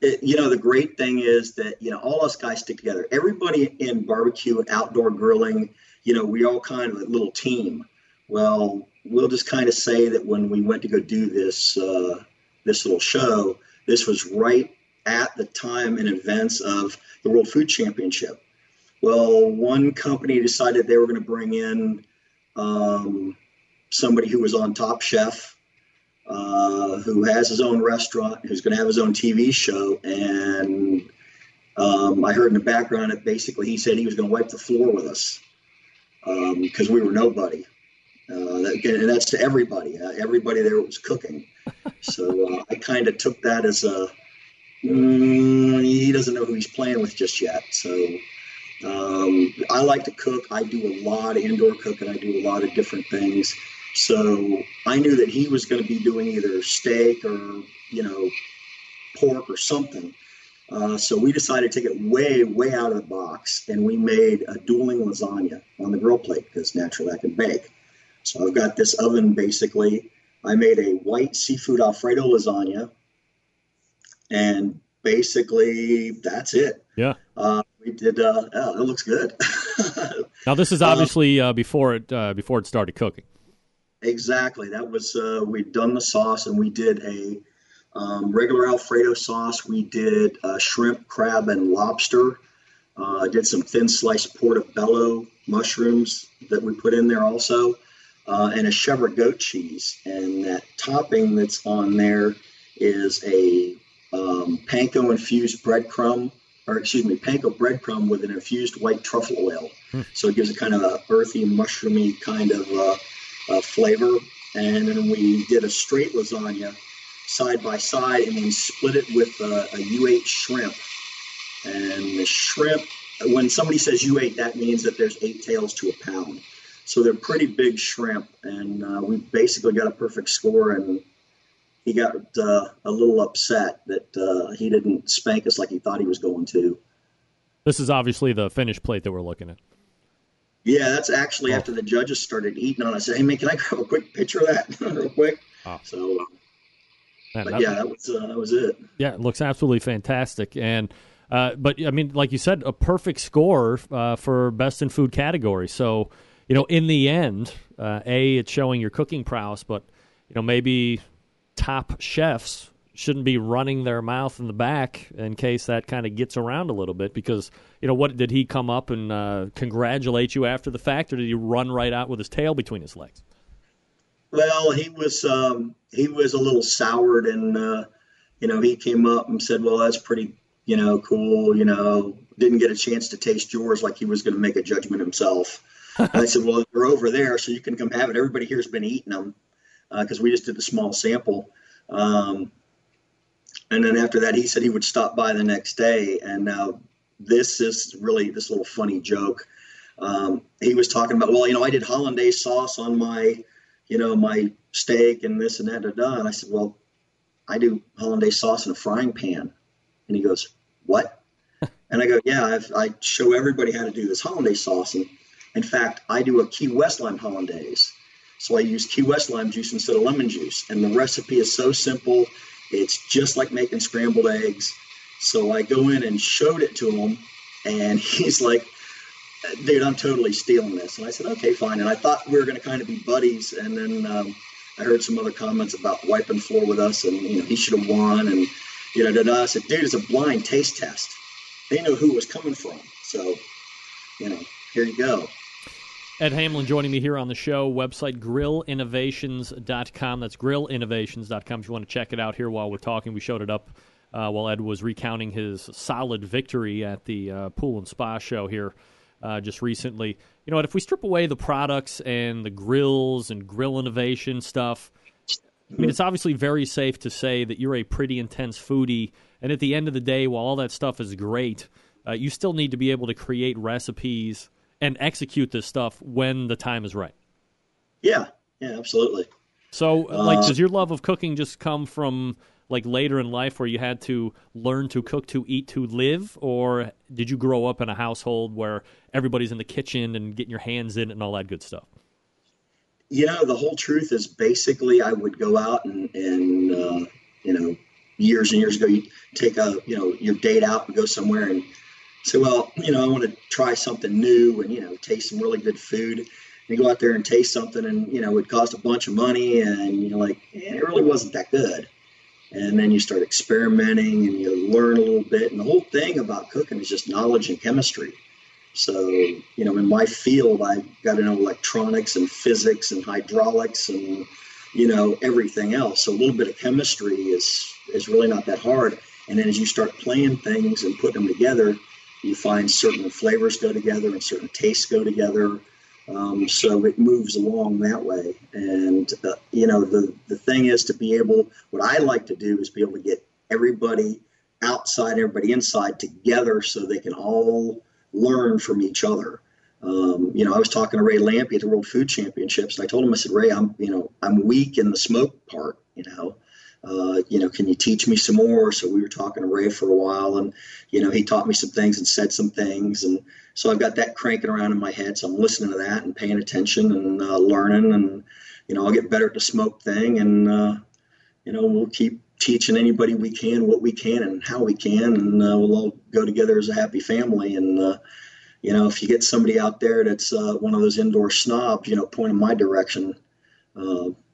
it, you know, the great thing is that, you know, all us guys stick together. Everybody in barbecue outdoor grilling, you know, we all kind of a little team. Well, we'll just kind of say that when we went to go do this, uh, this little show, this was right at the time and events of the World Food Championship. Well, one company decided they were going to bring in um, somebody who was on Top Chef uh, who has his own restaurant, who's going to have his own TV show. And um, I heard in the background that basically he said he was going to wipe the floor with us because um, we were nobody. Uh, that, and that's to everybody. Uh, everybody there was cooking. So uh, I kind of took that as a mm, he doesn't know who he's playing with just yet. So um, I like to cook. I do a lot of indoor cooking. I do a lot of different things. So I knew that he was going to be doing either steak or, you know, pork or something. Uh, so we decided to take it way, way out of the box, and we made a dueling lasagna on the grill plate because naturally I can bake. So I've got this oven basically. I made a white seafood Alfredo lasagna, and basically that's it. Yeah. Uh, we did. Uh, oh, it looks good. (laughs) now this is obviously uh, before it uh, before it started cooking. Exactly. That was uh, we'd done the sauce, and we did a um, regular Alfredo sauce. We did uh, shrimp, crab, and lobster. Uh, did some thin sliced portobello mushrooms that we put in there also, uh, and a chèvre goat cheese. And that topping that's on there is a um, panko infused breadcrumb, or excuse me, panko breadcrumb with an infused white truffle oil. Hmm. So it gives a kind of a earthy, mushroomy kind of uh, uh, flavor. And then we did a straight lasagna side by side and then split it with a a U8 shrimp. And the shrimp, when somebody says U8, that means that there's eight tails to a pound. So they're pretty big shrimp. And uh, we basically got a perfect score. And he got uh, a little upset that uh, he didn't spank us like he thought he was going to. This is obviously the finished plate that we're looking at. Yeah, that's actually after the judges started eating on. it. I said, "Hey man, can I grab a quick picture of that (laughs) real quick?" So, uh, Man, but that- yeah, that was uh, that was it. Yeah, it looks absolutely fantastic. And uh, but I mean, like you said, a perfect score uh, for best in food category. So you know, in the end, uh, a it's showing your cooking prowess, but you know maybe top chefs shouldn't be running their mouth in the back in case that kind of gets around a little bit because you know what did he come up and uh, congratulate you after the fact or did he run right out with his tail between his legs Well, he was um, he was a little soured, and uh, you know, he came up and said, "Well, that's pretty, you know, cool." You know, didn't get a chance to taste yours, like he was going to make a judgment himself. (laughs) I said, "Well, they're over there, so you can come have it. Everybody here's been eating them because we just did the small sample." Um, and then after that, he said he would stop by the next day. And now this is really this little funny joke. Um, he was talking about, well, you know, I did hollandaise sauce on my, you know, my steak and this and that, da, da. and I said, well, I do hollandaise sauce in a frying pan. And he goes, what? (laughs) and I go, yeah, I've, I show everybody how to do this hollandaise sauce. And in fact, I do a Key West lime hollandaise. So I use Key West lime juice instead of lemon juice. And the recipe is so simple. It's just like making scrambled eggs. So I go in and showed it to him, and (laughs) he's like, dude, I'm totally stealing this. And I said, okay, fine. And I thought we were going to kind of be buddies. And then um, I heard some other comments about wiping floor with us, and you know he should have won. And you know, da-da. I said, dude, it's a blind taste test. They know who was coming from. So, you know, here you go. Ed Hamlin joining me here on the show. Website grillinnovations.com. That's grillinnovations.com. If you want to check it out here while we're talking, we showed it up uh, while Ed was recounting his solid victory at the uh, pool and spa show here uh, just recently. You know what? If we strip away the products and the grills and grill innovation stuff, I mean, it's obviously very safe to say that you're a pretty intense foodie. And at the end of the day, while all that stuff is great, uh, you still need to be able to create recipes and execute this stuff when the time is right. Yeah, yeah, absolutely. So, like, Uh, does your love of cooking just come from like later in life where you had to learn to cook to eat to live, or did you grow up in a household where everybody's in the kitchen and getting your hands in and all that good stuff? Yeah, the whole truth is basically i would go out and, and uh, you know years and years ago you take a you know your date out and go somewhere and say well you know i want to try something new and you know taste some really good food. And you go out there and taste something and you know it cost a bunch of money and you're like eh, it really wasn't that good and then you start experimenting and you learn a little bit and the whole thing about cooking is just knowledge and chemistry so, you know, in my field, i've got to know electronics and physics and hydraulics and, you know, everything else. So a little bit of chemistry is is really not that hard. And then as you start playing things and putting them together, you find certain flavors go together and certain tastes go together. Um, so it moves along that way. And, uh, you know, the, the thing is to be able, what I like to do is be able to get everybody outside, everybody inside together so they can all learn from each other. Um, you know, I was talking to Ray Lampe at the World Food Championships, and I told him, I said, Ray, I'm, you know, I'm weak in the smoke part. You know, uh, you know, can you teach me some more? So we were talking to Ray for a while, and you know, he taught me some things and said some things, and so I've got that cranking around in my head. So I'm listening to that and paying attention and uh, learning, and you know, I'll get better at the smoke thing, and uh, you know, we'll keep teaching anybody we can what we can and how we can, and uh, we'll all go together as a happy family. And uh, you know, if you get somebody out there that's one of those indoor snobs, you know, point in my direction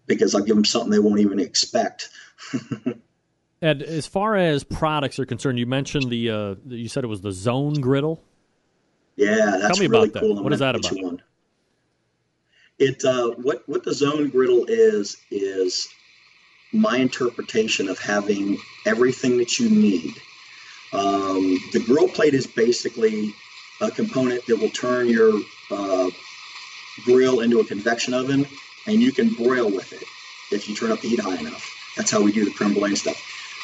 because I'll give them something they won't even expect. (laughs) Ed, as far as products are concerned, you mentioned the uh, you said it was the Zone Griddle. Yeah, that's Tell me really about that. cool. I'm What is that about? One. It uh, what what the zone griddle is is my interpretation of having everything that you need. Um, the grill plate is basically a component that will turn your uh, grill into a convection oven, and you can broil with it if you turn up the heat high enough. That's how we do the creme brulee stuff.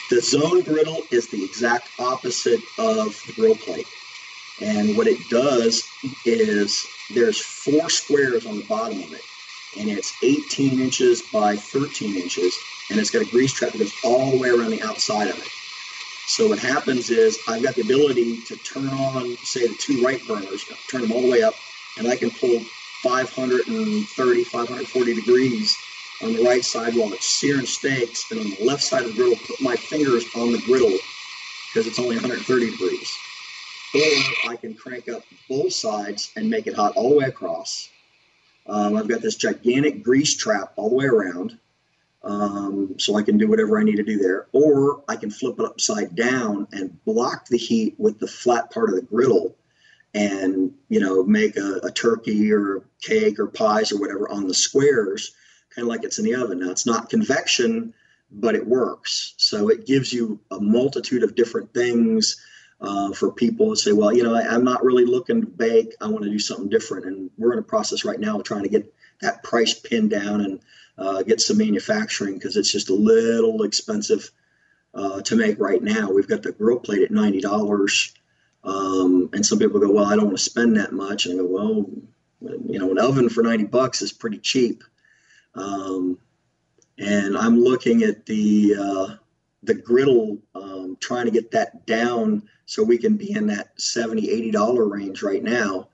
The zone griddle is the exact opposite of the grill plate. And what it does is there's four squares on the bottom of it. and it's 18 inches by 13 inches, and it's got a grease trap that goes all the way around the outside of it. So what happens is I've got the ability to turn on, say, the two right burners, turn them all the way up, and I can pull 530, 540 degrees on the right side while it's searing steaks, and on the left side of the griddle, put my fingers on the griddle because it's only 130 degrees. Or I can crank up both sides and make it hot all the way across. Um, I've got this gigantic grease trap all the way around, um, so I can do whatever I need to do there. Or I can flip it upside down and block the heat with the flat part of the griddle and you know make a, a turkey or cake or pies or whatever on the squares kind of like it's in the oven. Now it's not convection but it works. So it gives you a multitude of different things uh, for people to say well you know I, i'm not really looking to bake. I want to do something different. And we're in a process right now of trying to get that price pinned down and uh, get some manufacturing because it's just a little expensive uh, to make right now. We've got the grill plate at $90 um, and some people go, well, I don't want to spend that much. And I go, well, you know, an oven for 90 bucks is pretty cheap. Um, and I'm looking at the, uh, the griddle, um, trying to get that down so we can be in that 70, 80 dollar range right now.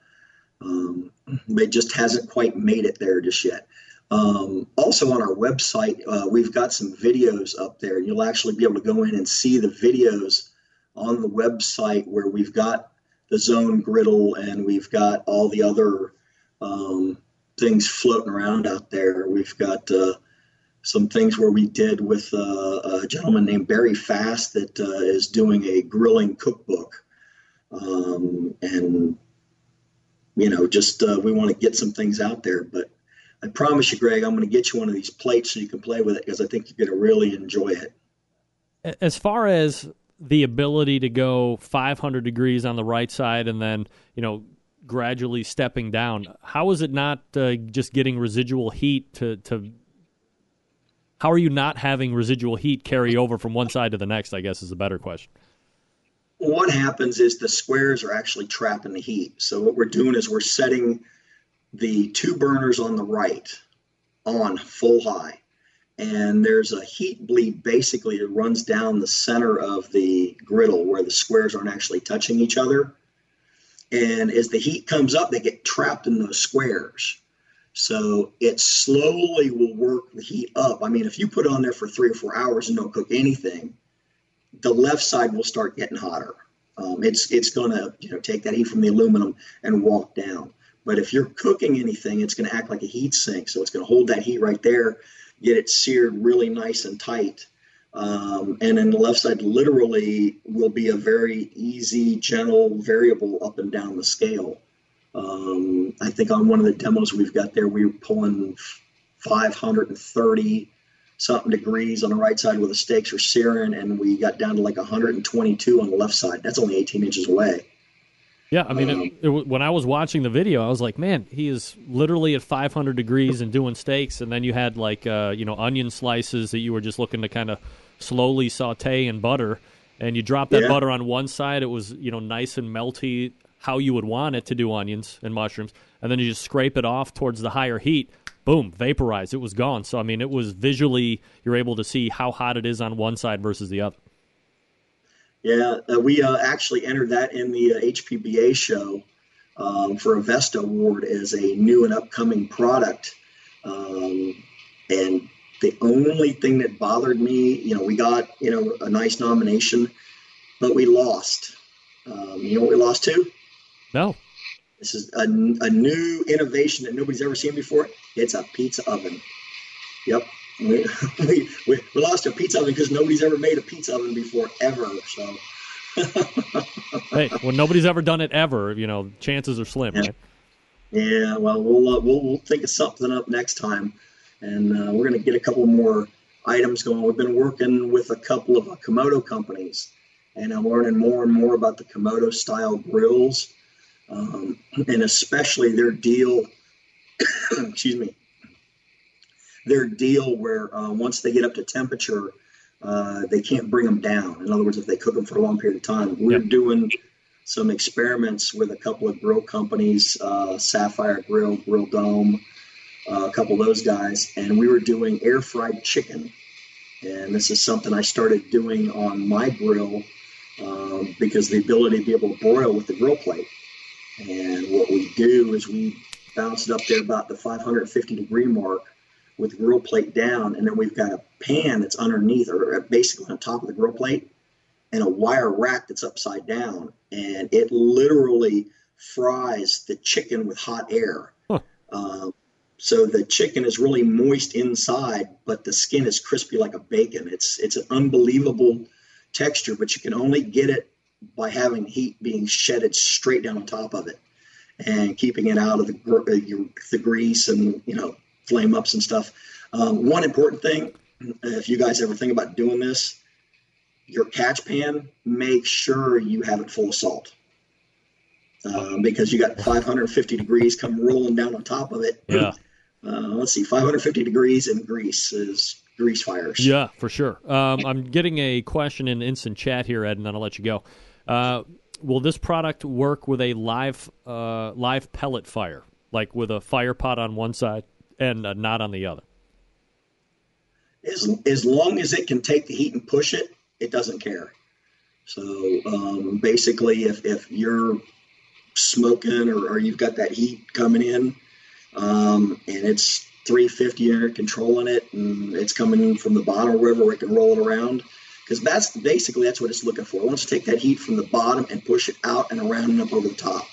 Um, it just hasn't quite made it there just yet. Um, also on our website, uh, we've got some videos up there. You'll actually be able to go in and see the videos on the website where we've got the zone griddle and we've got all the other um, things floating around out there. We've got uh, some things where we did with uh, a gentleman named Barry Fast that uh, is doing a grilling cookbook. Um, and, you know, just uh, we want to get some things out there. But I promise you, Greg, I'm going to get you one of these plates so you can play with it because I think you're going to really enjoy it. As far as the ability to go 500 degrees on the right side and then you know gradually stepping down. How is it not uh, just getting residual heat to to how are you not having residual heat carry over from one side to the next i guess is a better question. What happens is the squares are actually trapping the heat. So what we're doing is we're setting the two burners on the right on full high. And there's a heat bleed basically that runs down the center of the griddle where the squares aren't actually touching each other. And as the heat comes up, they get trapped in those squares. So it slowly will work the heat up. I mean, if you put on there for three or four hours and don't cook anything, the left side will start getting hotter. Um, it's it's going to you know take that heat from the aluminum and walk down. But if you're cooking anything, it's going to act like a heat sink. So it's going to hold that heat right there get it seared really nice and tight. Um, and then the left side literally will be a very easy, gentle variable up and down the scale. Um, I think on one of the demos we've got there, we were pulling 530 something degrees on the right side where the steaks are searing, and we got down to like 122 on the left side. That's only 18 inches away. Yeah, I mean, it, it, when I was watching the video, I was like, man, he is literally at 500 degrees and doing steaks, and then you had like uh, you know onion slices that you were just looking to kind of slowly saute in butter, and you drop that yeah. butter on one side, it was you know nice and melty, how you would want it to do onions and mushrooms, and then you just scrape it off towards the higher heat. Boom, vaporized. It was gone. So I mean, it was visually you're able to see how hot it is on one side versus the other. Yeah, uh, we uh, actually entered that in the uh, HPBA show um, for a Vesta Award as a new and upcoming product. Um, and the only thing that bothered me, you know, we got, you know, a nice nomination, but we lost. Um, you know what we lost to? No. This is a, a new innovation that nobody's ever seen before. It's a pizza oven. Yep we, we, we, lost a pizza oven because nobody's ever made a pizza oven before ever. So, (laughs) hey, when nobody's ever done it ever, you know, chances are slim, yeah. right? Yeah, well, we'll uh, we'll we'll think of something up next time, and uh, we're going to get a couple more items going. We've been working with a couple of uh, Kamado companies, and I'm learning more and more about the Kamado style grills, um, and especially their deal. (coughs) excuse me their deal where uh, once they get up to temperature, uh, they can't bring them down. In other words, if they cook them for a long period of time, we're yep. doing some experiments with a couple of grill companies, uh, Saffire Grill, Grill Dome, uh, a couple of those guys, and we were doing air fried chicken. And this is something I started doing on my grill um, because the ability to be able to broil with the grill plate. And what we do is we bounce it up there about the 550 degree mark with the grill plate down, and then we've got a pan that's underneath or basically on top of the grill plate and a wire rack that's upside down, and it literally fries the chicken with hot air. Huh. Um, so the chicken is really moist inside, but the skin is crispy like a bacon. It's it's an unbelievable texture, but you can only get it by having heat being shedded straight down on top of it and keeping it out of the gr- uh, the grease and you know flame ups and stuff. Um, one important thing, (clears throat) if you guys ever think about doing this, your catch pan, make sure you have it full of salt. Um, because you got 550 degrees come rolling down on top of it. (clears throat) Yeah. Uh, let's see, 550 degrees and grease is grease fires. Yeah, for sure. Um, I'm getting a question in instant chat here, Ed, and then I'll let you go. Uh, will this product work with a live uh, live pellet fire, like with a fire pot on one side and a knot on the other? As, as long as it can take the heat and push it, it doesn't care. So um, basically, if, if you're smoking or, or you've got that heat coming in um, and it's 350 and you're controlling it and it's coming in from the bottom or wherever it can roll it around, because that's basically that's what it's looking for. It wants to take that heat from the bottom and push it out and around and up over the top.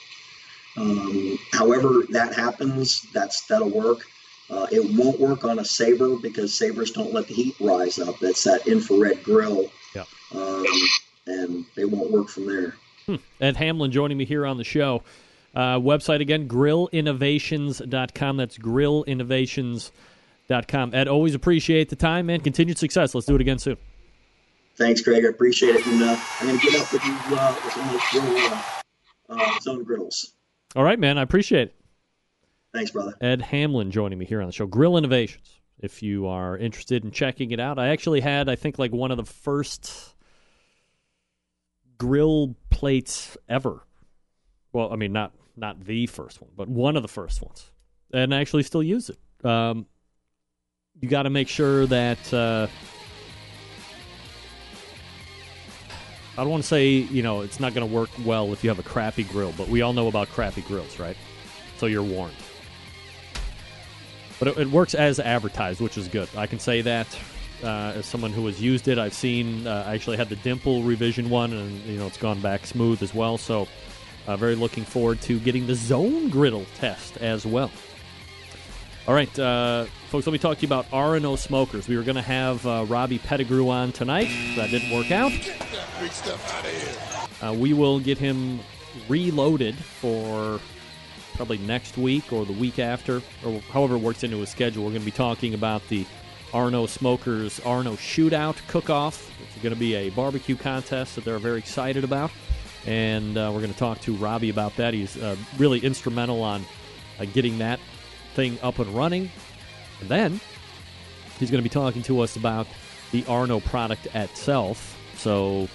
Um, however that happens, that's that'll work. Uh, it won't work on a saber because sabers don't let the heat rise up. That's that infrared grill, Yeah. um, and they won't work from there. Hmm. Ed Hamlin joining me here on the show. Uh, website again, grillinnovations.com. That's grillinnovations.com. Ed, always appreciate the time, and Continued success. Let's do it again soon. Thanks, Greg. I appreciate it. And uh, I'm going to get up with you uh, with some of those grill, uh, uh, zone griddles. All right, man. I appreciate it. Thanks, brother. Ed Hamlin joining me here on the show. Grill Innovations. If you are interested in checking it out, I actually had, I think, like one of the first grill plates ever. Well, I mean, not not the first one, but one of the first ones, and I actually still use it. Um, you got to make sure that uh, I don't want to say you know it's not going to work well if you have a crappy grill, but we all know about crappy grills, right? So you're warned. But it, it works as advertised, which is good. I can say that uh, as someone who has used it. I've seen. Uh, I actually had the Dimple revision one, and you know it's gone back smooth as well. So, uh, very looking forward to getting the Zone Griddle test as well. All right, uh, folks. Let me talk to you about R and O Smokers. We were going to have uh, Robbie Pettigrew on tonight. That didn't work out. Out. Uh, we will get him reloaded for probably next week or the week after, or however it works into his schedule. We're going to be talking about the Arno Smokers Arno Shootout Cook-Off. It's going to be a barbecue contest that they're very excited about, and uh, we're going to talk to Robbie about that. He's uh, really instrumental on uh, getting that thing up and running, and then he's going to be talking to us about the Arno product itself. So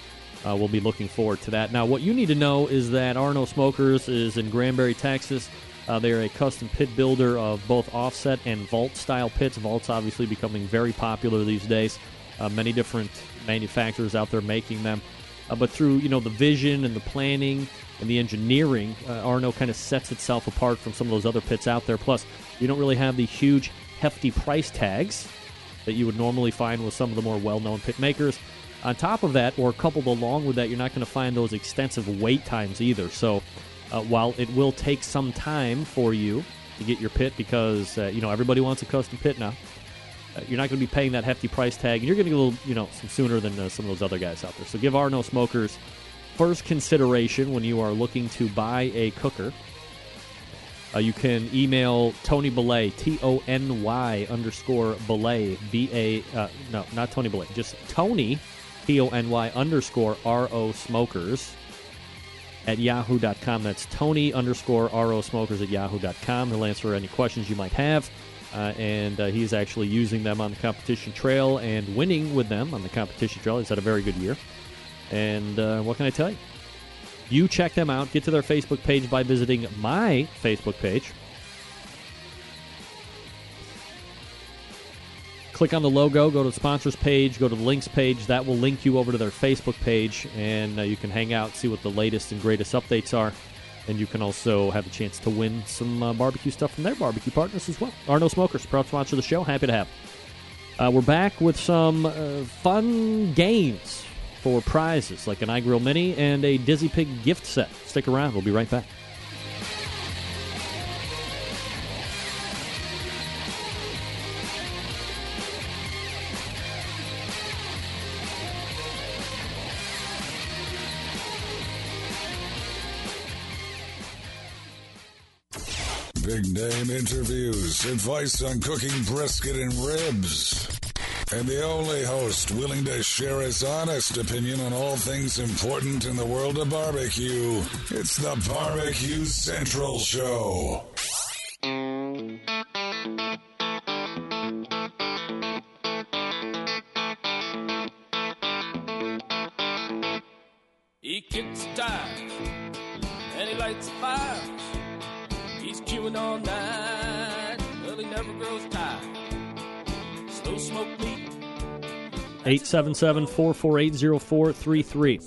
uh, we'll be looking forward to that. Now, what you need to know is that Arno Smokers is in Granbury, Texas. Uh, they're a custom pit builder of both offset and vault style pits. Vault's obviously becoming very popular these days. Uh, many different manufacturers out there making them. Uh, but through you know the vision and the planning and the engineering, uh, Arno kind of sets itself apart from some of those other pits out there. Plus, you don't really have the huge, hefty price tags that you would normally find with some of the more well-known pit makers. On top of that, or coupled along with that, you're not going to find those extensive wait times either. So, uh, while it will take some time for you to get your pit, because uh, you know everybody wants a custom pit now, uh, you're not going to be paying that hefty price tag, and you're going to get a little, you know, some sooner than uh, some of those other guys out there. So, give Arno Smokers first consideration when you are looking to buy a cooker. Uh, you can email Tony Belay, T O N Y underscore Belay, B A, uh, no, not Tony Belay, just Tony, T O N Y underscore R O Smokers at yahoo.com. That's Tony underscore R O Smokers at yahoo.com. He'll answer any questions you might have. Uh, and uh, he's actually using them on the competition trail and winning with them on the competition trail. He's had a very good year. And uh, what can I tell you? You check them out. Get to their Facebook page by visiting my Facebook page. Click on the logo, go to the sponsors page, go to the links page. That will link you over to their Facebook page, and uh, you can hang out, see what the latest and greatest updates are. And you can also have a chance to win some uh, barbecue stuff from their barbecue partners as well. Arno Smokers, proud sponsor of the show. Happy to have. Uh, we're back with some uh, fun games for prizes like an iGrill Mini and a Dizzy Pig gift set. Stick around. We'll be right back. Name interviews, advice on cooking brisket and ribs. And the only host willing to share his honest opinion on all things important in the world of barbecue. It's the Barbecue Central Show. He kicks tires and he lights a fire. Queuing all night. Well, he never grows tired. Slow smoke meat. 877 448 0433.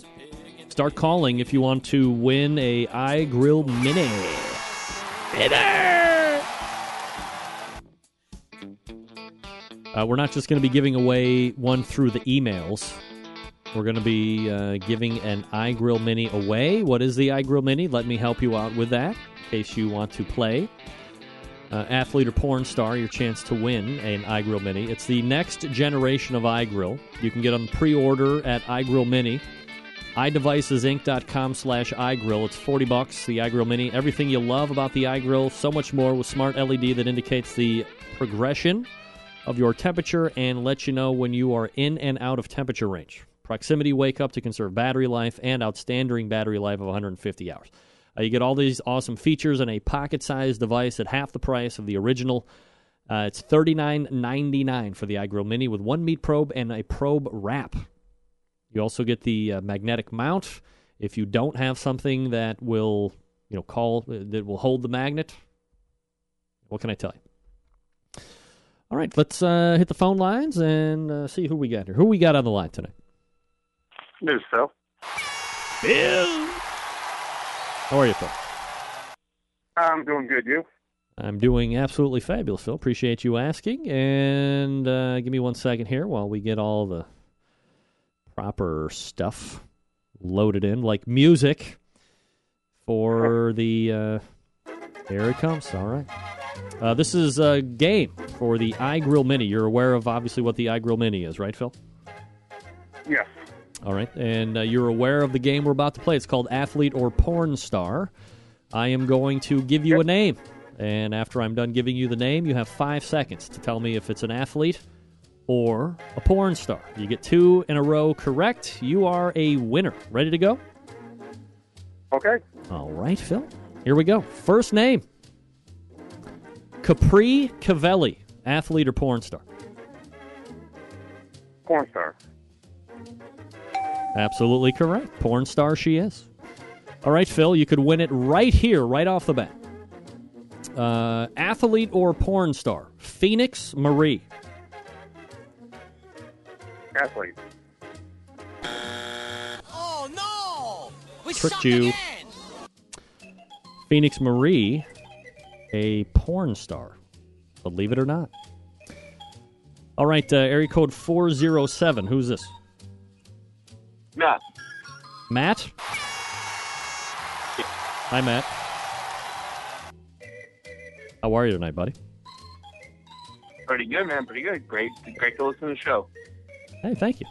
Start calling if you want to win a iGrill Mini. Uh, we're not just going to be giving away one through the emails. We're going to be uh, giving an iGrill Mini away. What is the iGrill Mini? Let me help you out with that in case you want to play. Uh, athlete or porn star, your chance to win an iGrill Mini. It's the next generation of iGrill. You can get on pre-order at iGrill Mini. iDevicesinc.com slash iGrill. It's 40 bucks, the iGrill Mini. Everything you love about the iGrill, so much more with smart LED that indicates the progression of your temperature and lets you know when you are in and out of temperature range. Proximity wake up to conserve battery life and outstanding battery life of 150 hours. Uh, you get all these awesome features in a pocket-sized device at half the price of the original. Uh, it's $39.99 for the iGrill Mini with one meat probe and a probe wrap. You also get the uh, magnetic mount. If you don't have something that will, you know, call that will hold the magnet, what can I tell you? All right, let's uh, hit the phone lines and uh, see who we got here. Who we got on the line tonight? This Phil. Bill. How are you, Phil? I'm doing good. You? I'm doing absolutely fabulous, Phil. Appreciate you asking. And uh, give me one second here while we get all the proper stuff loaded in, like music for the. Uh, there it comes. All right. Uh, this is a game for the iGrill Mini. You're aware of obviously what the iGrill Mini is, right, Phil? Yes. All right, and uh, you're aware of the game we're about to play. It's called Athlete or Porn Star. I am going to give you a name, and after I'm done giving you the name, you have five seconds to tell me if it's an athlete or a porn star. You get two in a row correct. You are a winner. Ready to go? Okay. All right, Phil. Here we go. First name Capri Cavanni, athlete or porn star? Porn star. Absolutely correct. Porn star she is. All right, Phil, you could win it right here, right off the bat. Uh, athlete or porn star? Phoenix Marie. Athlete. Oh no! We Tricked you. again. Phoenix Marie, a porn star. Believe it or not. All right, uh, area code 407. Who's this? Matt. Matt? Hi, Matt. How are you tonight, buddy? Pretty good, man. Pretty good. Great. Great to listen to the show. Hey, thank you.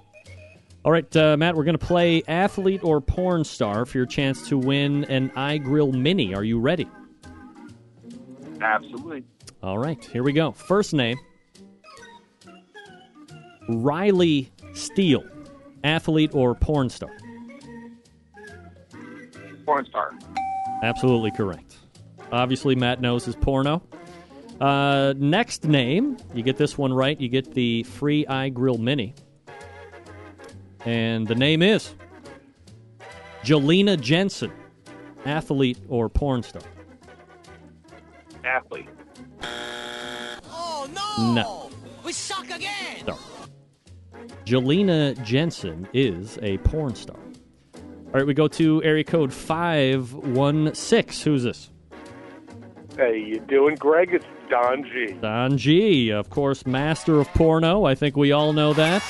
All right, uh, Matt, we're going to play athlete or porn star for your chance to win an iGrill Mini. Are you ready? Absolutely. All right, here we go. First name Riley Steele, athlete or porn star? Porn star. Absolutely correct. Obviously, Matt knows his porno. Uh, next name, you get this one right, you get the free iGrill Mini. And the name is Jelena Jensen, athlete or porn star? Athlete. Oh no! No. We We suck again. Star. Jelena Jensen is a porn star. All right, we go to area code 516. Who's this? Hey, you doing, Greg? It's Don G. Don G, of course, master of porno. I think we all know that.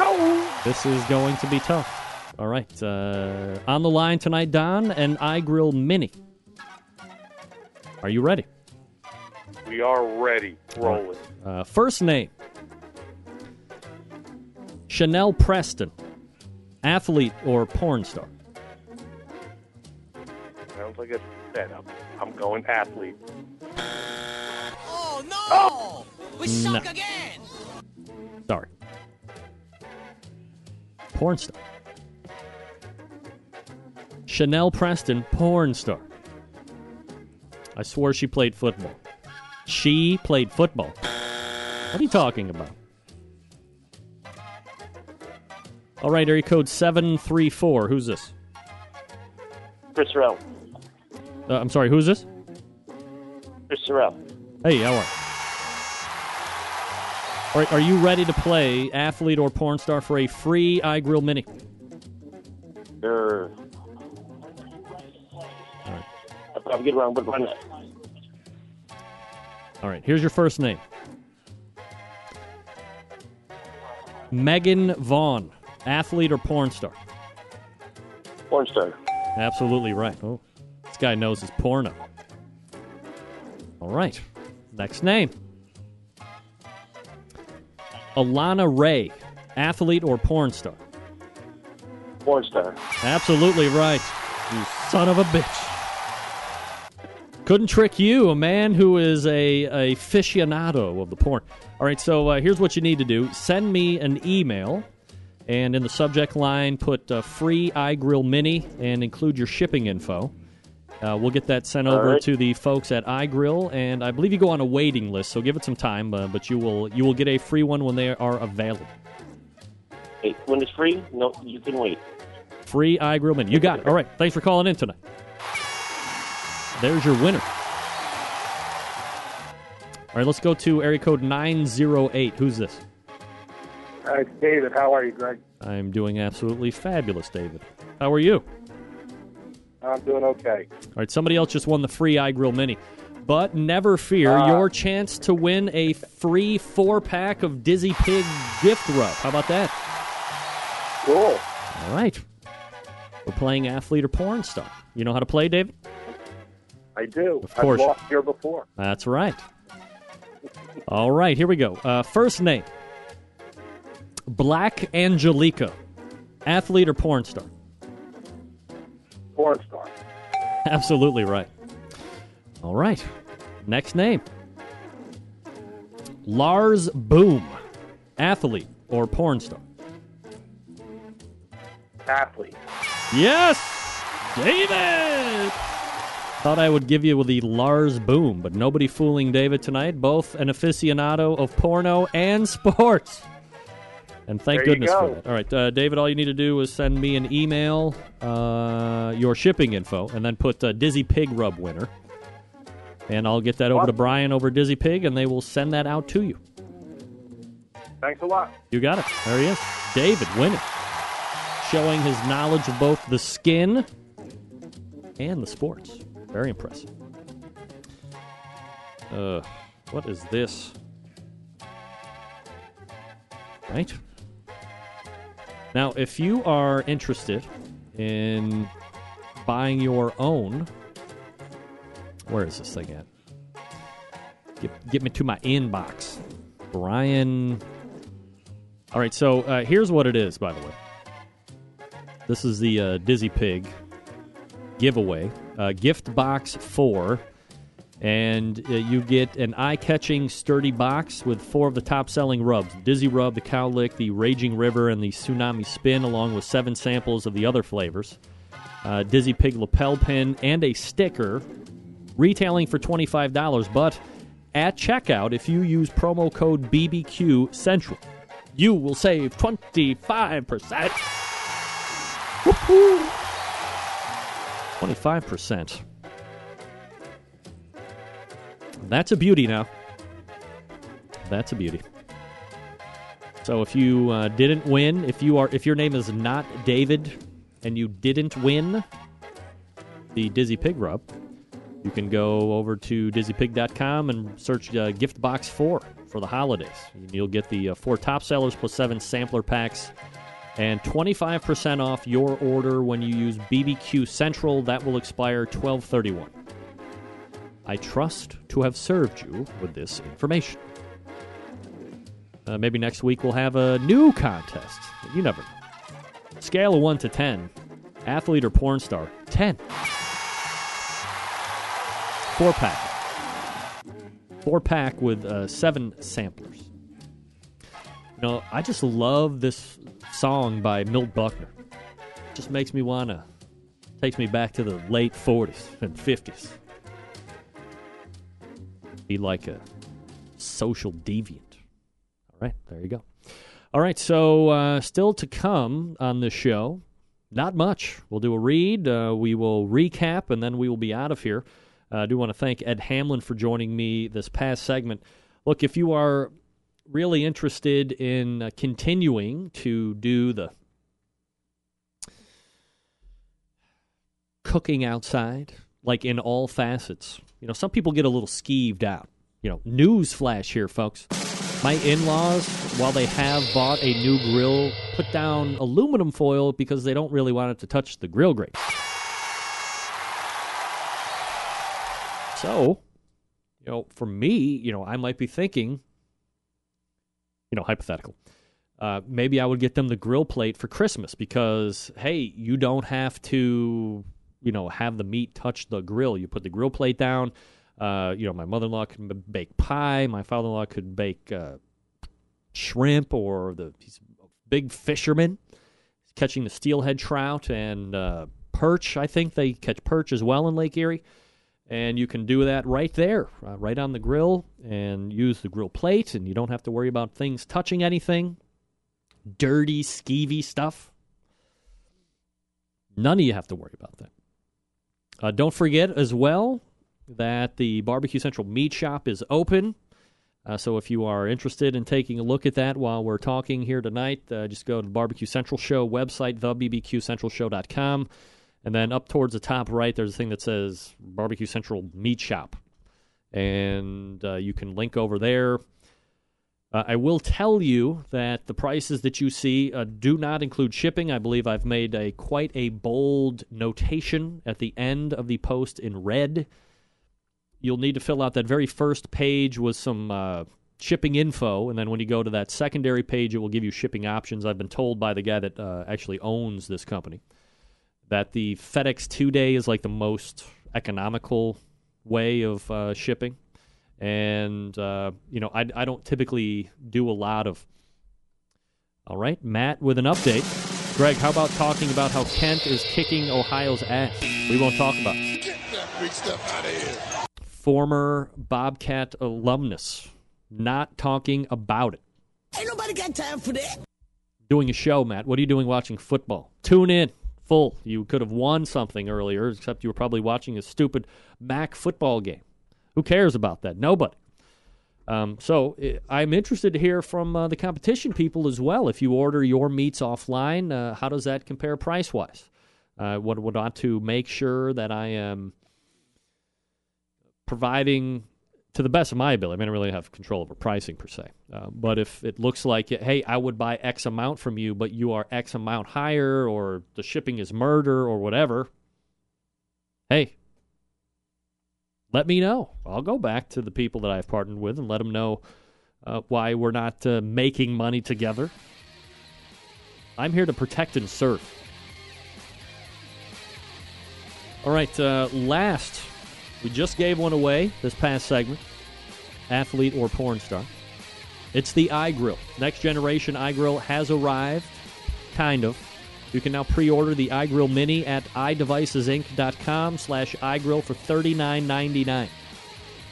Oh. This is going to be tough. All right. Uh, on the line tonight, Don, and iGrill Mini. Are you ready? We are ready. Rolling. Uh, first name Chanel Preston, athlete or porn star? Sounds like a setup. I'm going athlete. Oh no! Oh! We suck No. again. Sorry. Porn star. Chanel Preston, porn star. I swore she played football. She played football. What are you talking about? All right, area code 734. Who's this? Chris Rowe. Uh, I'm sorry, who's this? Chris Rowe. Hey, how are you? All right, are you ready to play athlete or porn star for a free iGrill Mini? Sure. I probably get wrong, but run that. All right, here's your first name Megan Vaughn, athlete or porn star? Porn star. Absolutely right. Oh, this guy knows his porno. All right, next name Alana Ray, athlete or porn star? Porn star. Absolutely right. You son of a bitch. Couldn't trick you, a man who is a, a aficionado of the porn. All right, so uh, here's what you need to do send me an email, and in the subject line, put uh, free iGrill Mini and include your shipping info. Uh, we'll get that sent All over right. to the folks at iGrill, and I believe you go on a waiting list, so give it some time. Uh, but you will you will get a free one when they are available. Hey, when it's free, no, you can wait. Free iGrill Mini. You got it. All right. Thanks for calling in tonight. There's your winner. All right, let's go to area code 908. Who's this? Hi, David. How are you, Greg? I'm doing absolutely fabulous, David. How are you? I'm doing okay. All right, somebody else just won the free iGrill Mini. But never fear, Ah. your chance to win a free four pack of Dizzy Pig gift rub. How about that? Cool. All right. We're playing athlete or porn star. You know how to play, David? I do. Of course. I've lost here before. That's right. All right, here we go. Uh, first name Black Angelica. Athlete or porn star? Porn star. (laughs) Absolutely right. All right. Next name Lars Boom. Athlete or porn star? Athlete. Yes! David! Thought I would give you with the Lars Boom, but nobody fooling David tonight. Both an aficionado of porno and sports. And thank There goodness for that. All right, uh, David, all you need to do is send me an email, uh, your shipping info, and then put uh, Dizzy Pig Rub winner. And I'll get that over to Brian over Dizzy Pig, and they will send that out to you. Thanks a lot. You got it. There he is. David winning. Showing his knowledge of both the skin and the sports. Very impressive. Uh, what is this? Right? Now, if you are interested in buying your own, where is this thing at? Get, get me to my inbox. Brian. All right, so uh, here's what it is, by the way. This is the uh, Dizzy Pig giveaway. Uh, gift box four. And uh, you get an eye catching, sturdy box with four of the top selling rubs Dizzy Rub, the Cowlick, the Raging River, and the Tsunami Spin, along with seven samples of the other flavors. Uh, Dizzy Pig lapel pin, and a sticker, retailing for $25. But at checkout, if you use promo code BBQ Central, you will save 25%. Woohoo! 25%. That's a beauty now. That's a beauty. So if you uh, didn't win, if you are if your name is not David and you didn't win the Dizzy Pig Rub, you can go over to dizzypig.com and search uh, gift box 4 for the holidays. You'll get the uh, four top sellers plus 7 sampler packs and 25% off your order when you use BBQ Central. That will expire 1231. I trust to have served you with this information. Uh, maybe next week we'll have a new contest. You never know. Scale of 1 to 10. Athlete or porn star? 10. Four pack. Four pack with uh, seven samplers. You know, I just love this song by Milt Buckner. Just makes me want to, takes me back to the late 40s and 50s. Be like a social deviant. All right, there you go. All right, so uh, still to come on this show, not much. We'll do a read, uh, we will recap, and then we will be out of here. Uh, I do want to thank Ed Hamlin for joining me this past segment. Look, if you are really interested in uh, continuing to do the cooking outside, like in all facets, you know, some people get a little skeeved out. You know, news flash here, folks. My in laws, while they have bought a new grill, put down aluminum foil because they don't really want it to touch the grill grate. So, you know, for me, you know, I might be thinking, you know, hypothetical. Uh, maybe I would get them the grill plate for Christmas because, hey, you don't have to, you know, have the meat touch the grill. You put the grill plate down. Uh, you know, my mother in law can bake pie. My father in law could bake uh, shrimp or the he's a big fisherman. Catching the steelhead trout and uh, perch. I think they catch perch as well in Lake Erie and you can do that right there, uh, right on the grill, and use the grill plate, and you don't have to worry about things touching anything, dirty, skeevy stuff. None of you have to worry about that. Uh, don't forget as well that the Barbecue Central Meat Shop is open. Uh, so if you are interested in taking a look at that while we're talking here tonight, uh, just go to the Barbecue Central Show website, thebbqcentralshow.com. And then up towards the top right, there's a thing that says Barbecue Central Meat Shop. And uh, you can link over there. Uh, I will tell you that the prices that you see uh, do not include shipping. I believe I've made a quite a bold notation at the end of the post in red. You'll need to fill out that very first page with some uh, shipping info, and then when you go to that secondary page, it will give you shipping options. I've been told by the guy that uh, actually owns this company that the FedEx two day is like the most economical way of uh, shipping. And, uh, you know, I, I don't typically do a lot of. All right, Matt with an update. Greg, how about talking about how Kent is kicking Ohio's ass? We won't talk about it. Get that big stuff out of here. Former Bobcat alumnus not talking about it. Ain't nobody got time for that. Doing a show, Matt. What are you doing watching football? Tune in full. You could have won something earlier, except you were probably watching a stupid MAC football game. Who cares about that? Nobody. Um, so I'm interested to hear from uh, the competition people as well. If you order your meats offline, uh, how does that compare price wise? Uh, would, would want to make sure that I am providing to the best of my ability. I mean, I really have control over pricing per se. Uh, but if it looks like, hey, I would buy X amount from you, but you are X amount higher, or the shipping is murder, or whatever, hey, let me know. I'll go back to the people that I've partnered with and let them know uh, why we're not uh, making money together. I'm here to protect and serve. All right, uh, last we just gave one away this past segment athlete or porn star. It's the iGrill. Next generation iGrill has arrived, kind of. You can now pre-order the iGrill Mini at iDevicesInc.com slash iGrill for $39.99.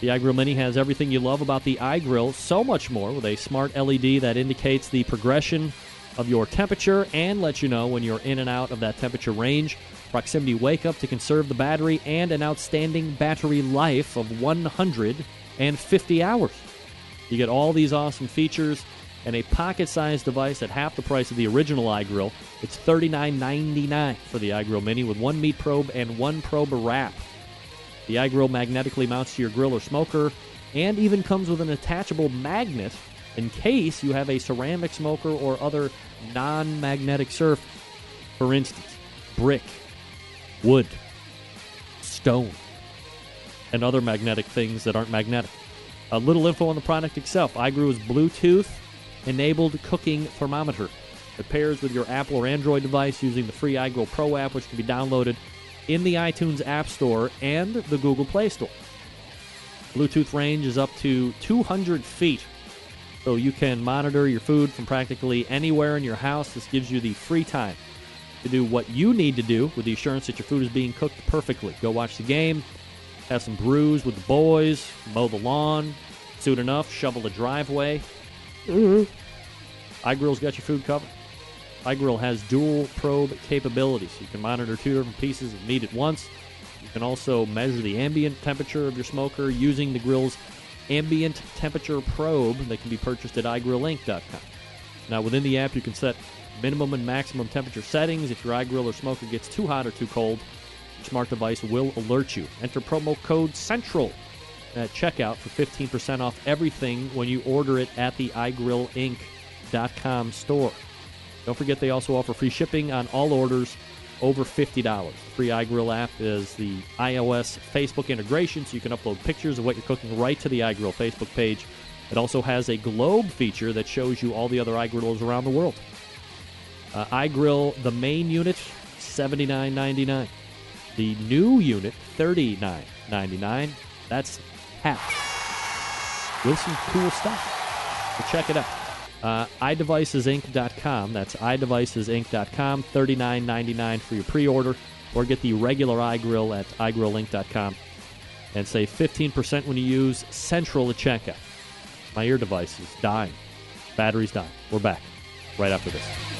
The iGrill Mini has everything you love about the iGrill, so much more, with a smart LED that indicates the progression of your temperature and lets you know when you're in and out of that temperature range proximity wake up to conserve the battery, and an outstanding battery life of 150 hours. You get all these awesome features and a pocket-sized device at half the price of the original iGrill. It's $39.99 for the iGrill Mini with one meat probe and one probe wrap. The iGrill magnetically mounts to your grill or smoker and even comes with an attachable magnet in case you have a ceramic smoker or other non-magnetic surface. For instance, brick, wood, stone, and other magnetic things that aren't magnetic. A little info on the product itself. iGrill is Bluetooth enabled cooking thermometer. It pairs with your Apple or Android device using the free iGrill Pro app, which can be downloaded in the iTunes App Store and the Google Play Store. Bluetooth range is up to 200 feet, so you can monitor your food from practically anywhere in your house. This gives you the free time to do what you need to do with the assurance that your food is being cooked perfectly. Go watch the game, have some brews with the boys, mow the lawn, soon enough, shovel the driveway. Mm-hmm. iGrill's got your food covered. iGrill has dual probe capabilities. You can monitor two different pieces of meat at once. You can also measure the ambient temperature of your smoker using the grill's ambient temperature probe that can be purchased at iGrillInc.com. Now, within the app, you can set minimum and maximum temperature settings. If your iGrill or smoker gets too hot or too cold, your smart device will alert you. Enter promo code CENTRAL at checkout for 15% off everything when you order it at the iGrillInc.com store. Don't forget they also offer free shipping on all orders over $50. The free iGrill app is the iOS Facebook integration, so you can upload pictures of what you're cooking right to the iGrill Facebook page. It also has a globe feature that shows you all the other iGrills around the world. Uh, iGrill, the main unit, $79.99. The new unit, $39.99. That's half. With some cool stuff. So check it out. Uh, iDevicesinc.com. That's iDevicesinc.com. $39.99 for your pre-order. Or get the regular iGrill at iGrillInc.com. And save 15% when you use Central at checkout. My ear device is dying. Battery's dying. We're back right after this.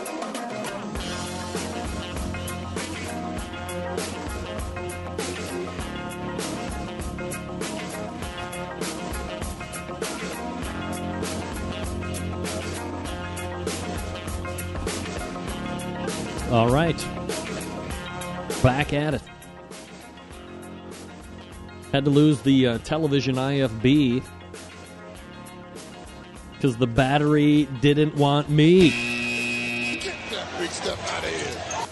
All right. Back at it. Had to lose the uh, television IFB because the battery didn't want me. Get that big stuff out of here.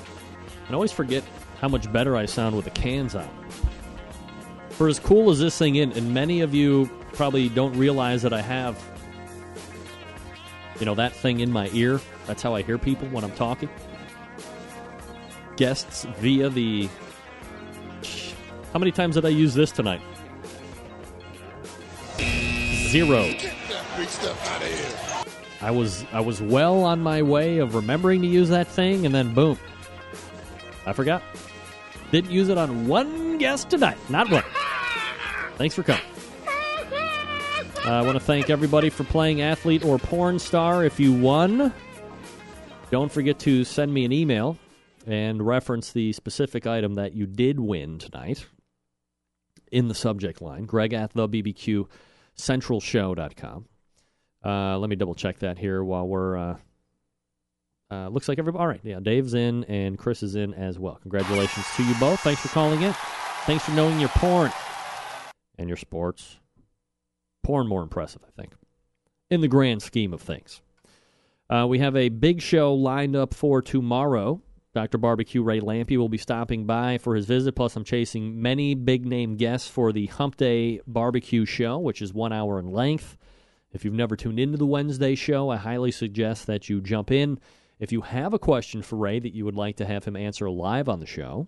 I always forget how much better I sound with the cans on. For as cool as this thing is, and many of you probably don't realize that I have, you know, that thing in my ear. That's how I hear people when I'm talking. Guests via the. How many times did I use this tonight? Zero. I was I was well on my way of remembering to use that thing, and then boom, I forgot. Didn't use it on one guest tonight, not one. Thanks for coming. Uh, I want to thank everybody for playing athlete or porn star. If you won, don't forget to send me an email and reference the specific item that you did win tonight in the subject line. Greg at the BBQ centralshow.com. Uh, let me double check that here while we're. Uh, uh, looks like everybody. All right, yeah, Dave's in and Chris is in as well. Congratulations to you both. Thanks for calling in. Thanks for knowing your porn and your sports. Porn more impressive, I think, in the grand scheme of things. Uh, we have a big show lined up for tomorrow. Dr. Barbecue Ray Lampe will be stopping by for his visit. Plus, I'm chasing many big name guests for the Hump Day Barbecue Show, which is one hour in length. If you've never tuned into the Wednesday show, I highly suggest that you jump in. If you have a question for Ray that you would like to have him answer live on the show,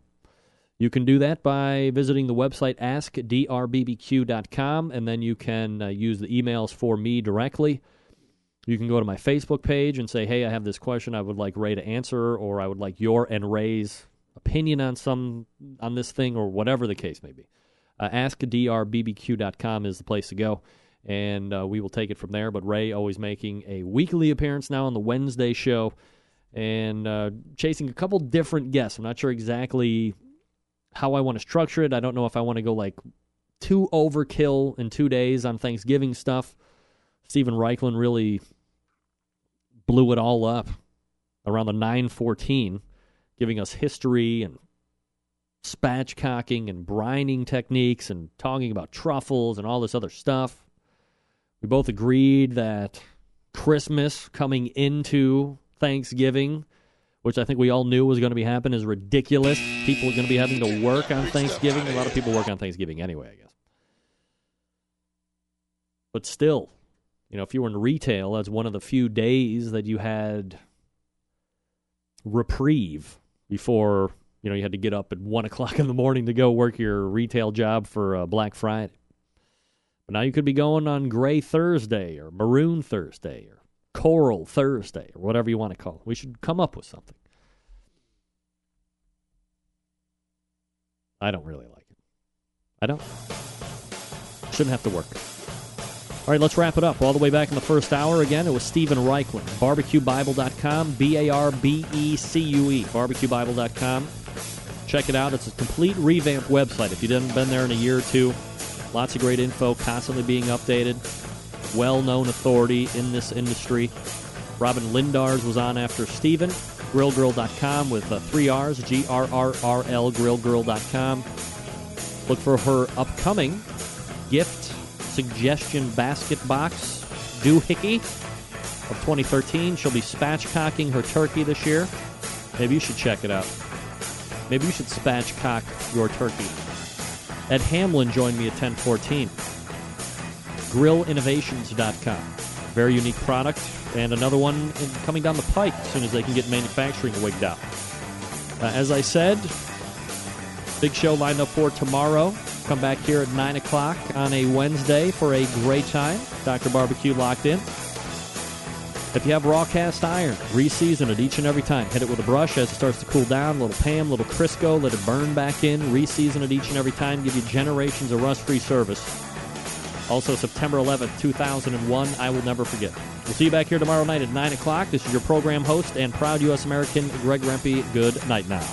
you can do that by visiting the website askdrbbq.com, and then you can uh, use the emails for me directly. You can go to my Facebook page and say, hey, I have this question I would like Ray to answer, or I would like your and Ray's opinion on some on this thing, or whatever the case may be. Uh, AskDRBBQ.com is the place to go, and uh, we will take it from there. But Ray always making a weekly appearance now on the Wednesday show and uh, chasing a couple different guests. I'm not sure exactly how I want to structure it. I don't know if I want to go like too overkill in two days on Thanksgiving stuff. Steven Raichlen really blew it all up around the 914, giving us history and spatchcocking and brining techniques and talking about truffles and all this other stuff. We both agreed that Christmas coming into Thanksgiving, which I think we all knew was going to be happening, is ridiculous. People are going to be having to work on Thanksgiving. A lot of people work on Thanksgiving anyway, I guess. But still, you know, if you were in retail, that's one of the few days that you had reprieve before you know you had to get up at one (laughs) o'clock in the morning to go work your retail job for uh, Black Friday. But now you could be going on Gray Thursday or Maroon Thursday or Coral Thursday or whatever you want to call it. We should come up with something. I don't really like it. I don't. Shouldn't have to work. All right, let's wrap it up. All the way back in the first hour again, it was Steven Raichlen. BarbecueBible.com, B A R B E C U E, BarbecueBible.com. Check it out. It's a complete revamped website. If you haven't been there in a year or two, lots of great info, constantly being updated. Well known authority in this industry. Robyn Lindars was on after Steven. GrillGrrrl.com with uh, three R's, G R R R L, GrillGrrrl.com. Look for her upcoming gift suggestion basket box doohickey of 2013. She'll be spatchcocking her turkey this year. Maybe you should check it out. Maybe you should spatchcock your turkey. Ed Hamlin joined me at 1014. GrillInnovations.com. Very unique product. And another one coming down the pike as soon as they can get manufacturing wigged out. Uh, as I said, big show lined up for tomorrow. Come back here at 9 o'clock on a Wednesday for a great time. Dr. Barbecue locked in. If you have raw cast iron, reseason it each and every time. Hit it with a brush as it starts to cool down. A little Pam, little Crisco, let it burn back in. Reseason it each and every time. Give you generations of rust free service. Also, September 11th, 2001, I will never forget. We'll see you back here tomorrow night at 9 o'clock. This is your program host and proud U.S. American, Greg Rempe. Good night now.